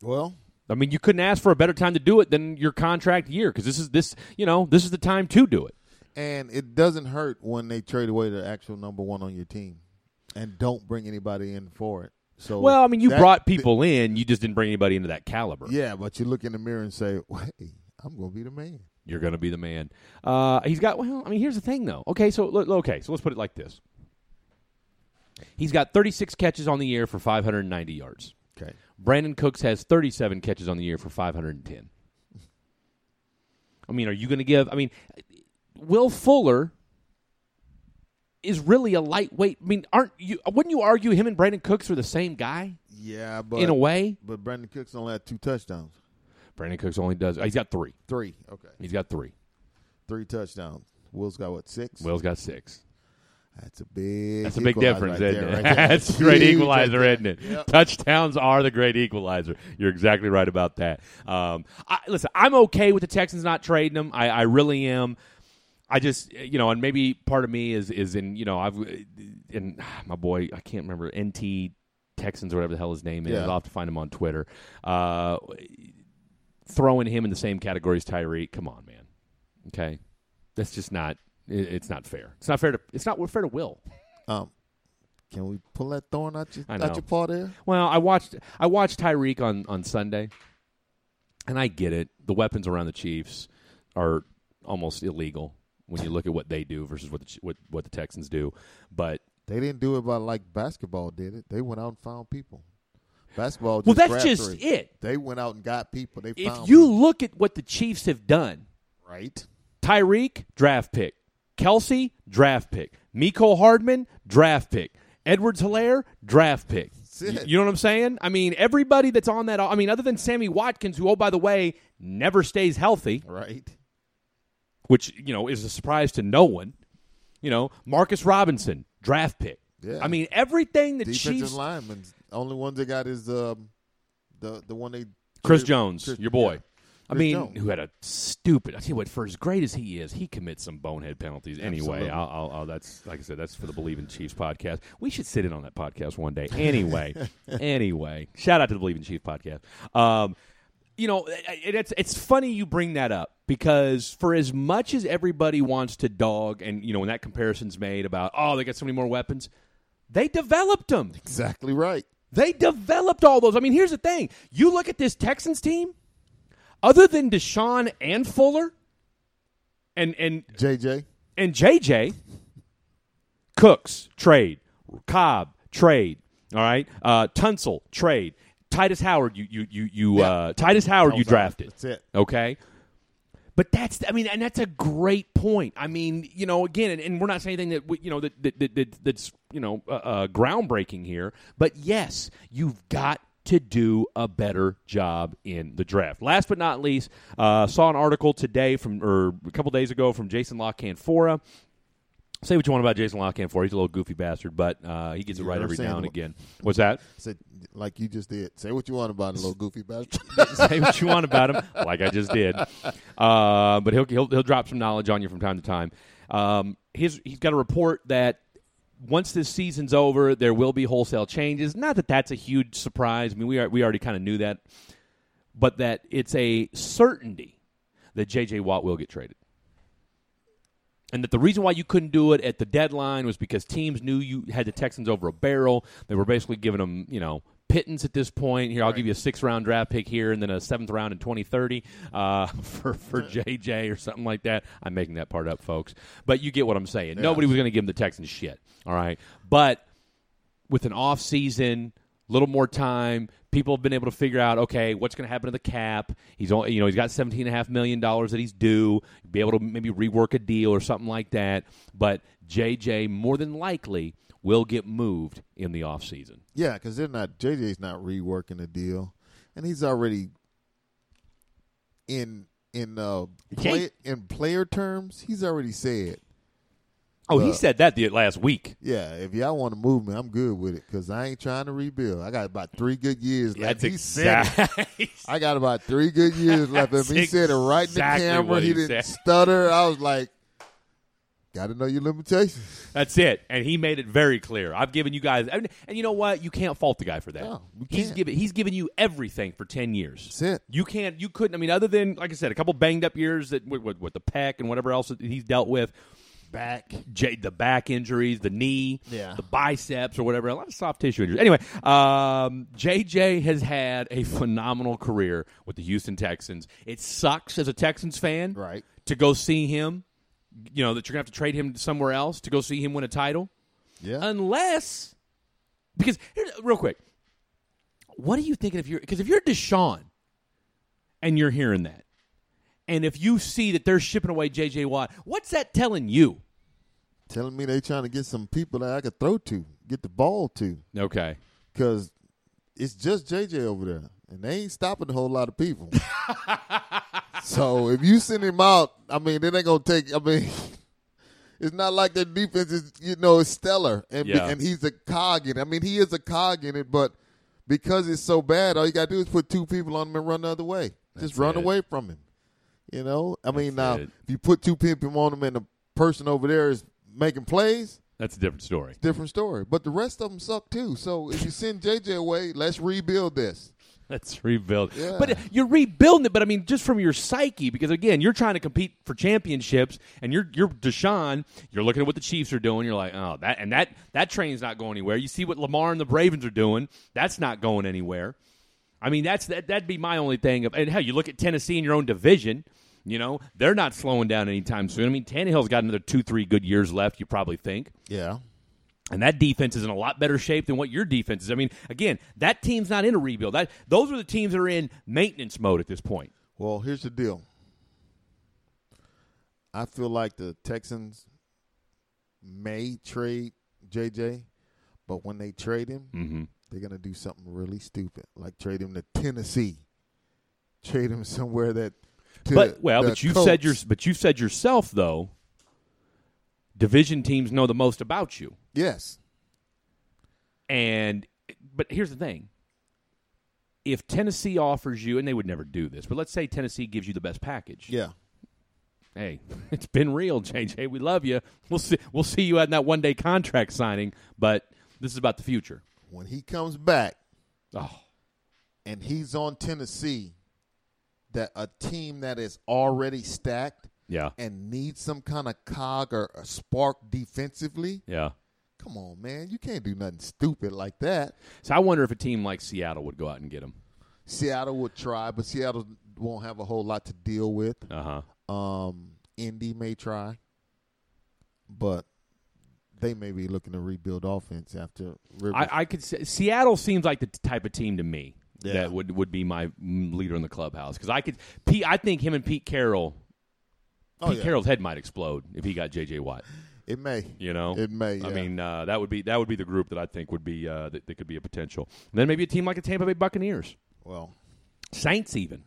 Well,
I mean, you couldn't ask for a better time to do it than your contract year because this is this. You know, this is the time to do it.
and it doesn't hurt when they trade away the actual number one on your team, and don't bring anybody in for it. So
Well, I mean, you
that-
brought people in, you just didn't bring anybody into that caliber.
Yeah, but you look in the mirror and say, "Hey, I'm going to be the man."
You're going to be the man. Uh, he's got. Well, I mean, here's the thing, though. Okay, so okay, so let's put it like this. He's got 36 catches on the year for 590 yards.
Okay.
Brandin Cooks has 37 catches on the year for 510. I mean, are you going to give? I mean, Will Fuller is really a lightweight. I mean, aren't you? Wouldn't you argue him and Brandin Cooks are the same guy
Yeah, but
in a way?
But Brandin Cooks only had two touchdowns.
Brandin Cooks only does. He's got three.
Three. Okay.
He's got three.
Three touchdowns. Will's got what? Six.
Will's got six.
That's a big.
That's a big difference,
right
isn't
there,
it?
right. [laughs]
That's a great equalizer,
right
isn't it?
Yep.
Touchdowns are the great equalizer. You're exactly right about that. Um, I, listen, I'm okay with the Texans not trading them. I, I really am. I just, you know, and maybe part of me is is in, you know, I've in [sighs] my boy, I can't remember NT Texans or whatever the hell his name is.
Yeah.
I'll have to find him on Twitter. Uh, throwing him in the same category as Tyreek, come on, man. Okay, that's just not. It- It's not fair. It's not fair to. It's not fair to Will.
Um, can we pull that thorn out your out your paw there?
Well, I watched I watched Tyreek on on Sunday, and I get it. The weapons around the Chiefs are almost illegal when you look at what they do versus what the what what the Texans do. But
They didn't do it by like basketball did it. They went out and found people. Basketball.
Well, that's just
three.
it.
They went out and got people. They
if you
people.
look at what the Chiefs have done,
right.
Tyreek draft pick, Kelce draft pick, Mecole Hardman draft pick, Edwards-Helaire draft pick. You, know what I'm saying? I mean, everybody that's on that. I mean, other than Sammy Watkins, who, oh by the way, never stays healthy.
Right.
which you know is a surprise to no one. You know, Marcus Robinson, draft pick.
Yeah.
I mean, everything the
Defensive
Chiefs.
linemen. Only ones they got is um, the the one they
Chris Jones,
Chris-
your boy.
yeah.
I mean,
Jones.
who had a stupid. I tell you what, for as great as he is, he commits some bonehead penalties. Anyway, I'll, I'll, I'll, that's like I said, that's for the Bleav in Chiefs podcast. We should sit in on that podcast one day. Anyway, [laughs] anyway, shout out to the Bleav in Chiefs podcast. Um, you know, it, it's it's funny you bring that up because for as much as everybody wants to dog, and you know when that comparison's made about oh they got so many more weapons, they developed them.
Exactly right.
They developed all those. I mean, here's the thing: you look at this Texans team, other than Deshaun and Fuller, and and
JJ.
and JJ, Cooks trade, Cobb trade. All right, uh, Tunsil trade, Tytus Howard. You you you you
Yeah.
uh, Tytus Howard. You drafted.
that's it.
Okay. But that's, I mean, and that's a great point. I mean, you know, again, and, and we're not saying anything that, we- you know, that, that, that, that that's, you know, uh, uh, groundbreaking here. But yes, you've got to do a better job in the draft. Last but not least, uh, saw an article today from, or a couple days ago from Jason La Canfora. Say what you want about Jason La Canfora. He's a little goofy bastard, but uh, he gets it right every now and again. What's that?
Said like you just did. Say what you want about a little goofy bastard. [laughs]
say what you want about him, like I just did. Uh, but he'll, he'll he'll drop some knowledge on you from time to time. Um, he's he's got a report that once this season's over, there will be wholesale changes. Not that that's a huge surprise. I mean, we are, we already kind of knew that, but that it's a certainty that J.J. Watt will get traded. And that the reason why you couldn't do it at the deadline was because teams knew you had the Texans over a barrel. They were basically giving them, you know, pittance at this point. Here, I'll give you a six round draft pick here, and then a seventh round in 2030 uh, [laughs] for for JJ or something like that. I'm making that part up, folks, but you get what I'm saying. Nobody was going to give him the Texans shit. All right, but with an off season, a little more time, people have been able to figure out okay, what's going to happen to the cap. He's only, you know, he's got seventeen and a half million dollars that he's due. Be able to maybe rework a deal or something like that. But JJ more than likely will get moved in the off season.
Yeah, because they're not. JJ's not reworking the deal, and he's already in in uh play, in player terms. He's already said,
Oh, he
Uh,
said that the last week.
"Yeah, if y'all want to move me, I'm good with it because I ain't trying to rebuild. I got about three good years left."
That's
he said it. I got about three good years left. If [laughs] he said it right in the camera, he,
he
didn't
said.
stutter. I was like, "Got to know your limitations."
That's it, and he made it very clear. I've given you guys, and, and you know what? You can't fault the guy for that.
No,
he's given he's given you everything for ten years.
That's it.
You can't. You couldn't. I mean, other than like I said, a couple banged up years that with, with, with the pec and whatever else that he's dealt with.
Back.
J, the back injuries, the knee,
Yeah.
the biceps, or whatever. A lot of soft tissue injuries. Anyway, um, JJ has had a phenomenal career with the Houston Texans. It sucks as a Texans fan,
Right.
to go see him. You know that you're gonna have to trade him somewhere else to go see him win a title
Yeah.
unless because real quick, what are you thinking if you're because if you're Deshaun and you're hearing that, and if you see that they're shipping away J.J. Watt, what's that telling you?
Telling me they trying to get some people that I could throw to, get the ball to,
Okay,
because it's just JJ over there, and they ain't stopping a whole lot of people. [laughs] so if you send him out, I mean, then they gonna take. I mean, [laughs] it's not like their defense is, you know, is stellar, and
Yeah.
and he's a cog in. it. I mean, he is a cog in it, but because it's so bad, all you gotta do is put two people on him and run the other way. Just run
it.
away from him. You know, I mean, now
it.
if you put two people on him and the person over there is making plays,
that's a different story.
different story. But the rest of them suck too. So if you send JJ away, let's rebuild this. [laughs]
Let's rebuild.
Yeah.
But you're rebuilding it. But I mean, just from your psyche, because again, you're trying to compete for championships, and you're you're Deshaun. You're looking at what the Chiefs are doing. You're like, oh, that and that that train's not going anywhere. You see what Lamar and the Ravens are doing. That's not going anywhere. I mean, that's that. That'd be my only thing. Of, and hell, you look at Tennessee in your own division. You know, they're not slowing down anytime soon. I mean, Tannehill's got another two, three good years left. You probably think.
Yeah.
And that defense is in a lot better shape than what your defense is. I mean, again, that team's not in a rebuild. That those are the teams that are in maintenance mode at this point.
Well, here's the deal. I feel like the Texans may trade JJ, but when they trade him,
Mhm.
they're gonna do something really stupid, like trade him to Tennessee, trade him somewhere that.
But well, but you said your but you said yourself though. Division teams know the most about you,
yes,
and but here's the thing: if Tennessee offers you, and they would never do this, but let's say Tennessee gives you the best package.
Yeah.
Hey, [laughs] it's been real, JJ. We love you. We'll see. We'll see you at that one day contract signing, but this is about the future.
When he comes back
Oh,
and he's on Tennessee, that a team that is already stacked
yeah,
and need some kind of cog or a spark defensively,
yeah.
come on, man. You can't do nothing stupid like that.
So I wonder if a team like Seattle would go out and get him.
Seattle would try, but Seattle won't have a whole lot to deal with.
Uh huh.
Um, Indy may try, but they may be looking to rebuild offense after Rivers.
I, I could say Seattle seems like the type of team to me
Yeah.
that would, would be my leader in the clubhouse because I could. Pete, I think him and Pete Carroll.
Oh,
Pete
yeah.
Carroll's head might explode if he got J.J. Watt.
it may.
You know,
It may,
I mean, uh, that would be that would be the group that I think would be uh, that, that could be a potential. And then maybe a team like the Tampa Bay Buccaneers,
Well,
Saints, even.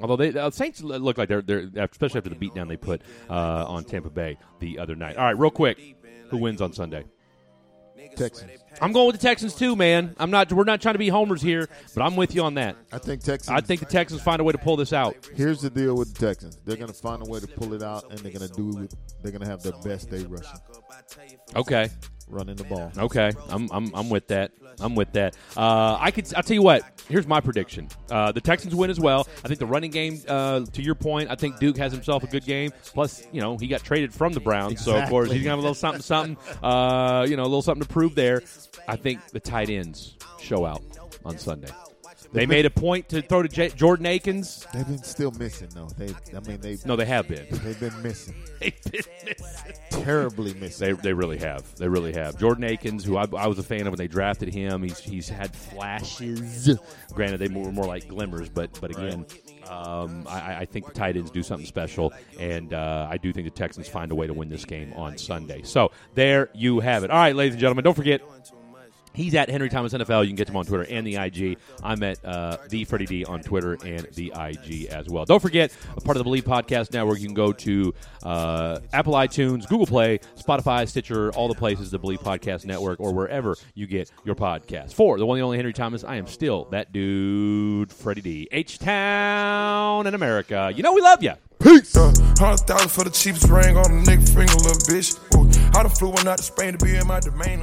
Although they uh, Saints look like they're they're especially after the beatdown they put uh, on Tampa Bay the other night. All right, real quick, who wins on Sunday?
Texans.
I'm going with the Texans too, man. I'm not. We're not trying to be homers here, but I'm with you on that.
I think Texans.
I think the Texans find a way to pull this out.
Here's the deal with the Texans. They're going to find a way to pull it out, and they're going to do it. They're going to have their best day rushing,
Okay,
running the ball.
okay. I'm I'm I'm with that. I'm with that. Uh, I could. I'll tell you what. Here's my prediction. Uh, the Texans win as well. I think the running game. Uh, to your point, I think Duke has himself a good game. Plus, you know, he got traded from the Browns, so of course
Exactly.
he's gonna have a little something, something. Uh, you know, a little something to prove there. I think the tight ends show out on Sunday. They made a point to throw to J- Jordan Akins.
They've been still missing though. They, I mean, they
No, they have been.
they've been missing, [laughs]
They've been missing.
terribly missing.
They, they really have. They really have. Jordan Akins, who I, I was a fan of when they drafted him, he's he's had flashes. Granted, they were more like glimmers, but but again, um, I, I think the tight ends do something special, and uh, I do think the Texans find a way to win this game on Sunday. So there you have it. All right, ladies and gentlemen, don't forget. He's at Henry Thomas NFL. You can get him on Twitter and the IG. I'm at uh, the Freddie D on Twitter and the IG as well. Don't forget, a part of the Bleav Podcast Network. You can go to uh, Apple iTunes, Google Play, Spotify, Stitcher, all the places the Bleav Podcast Network, or wherever you get your podcast. For the one and only Henry Thomas, I am still that dude, Freddie D. H Town in America. You know we love you.
Peace.
Uh, Hundred thousand for the cheapest ring on a nigga finger, little bitch. Ooh, I done flew one out to Spain to be in my domain.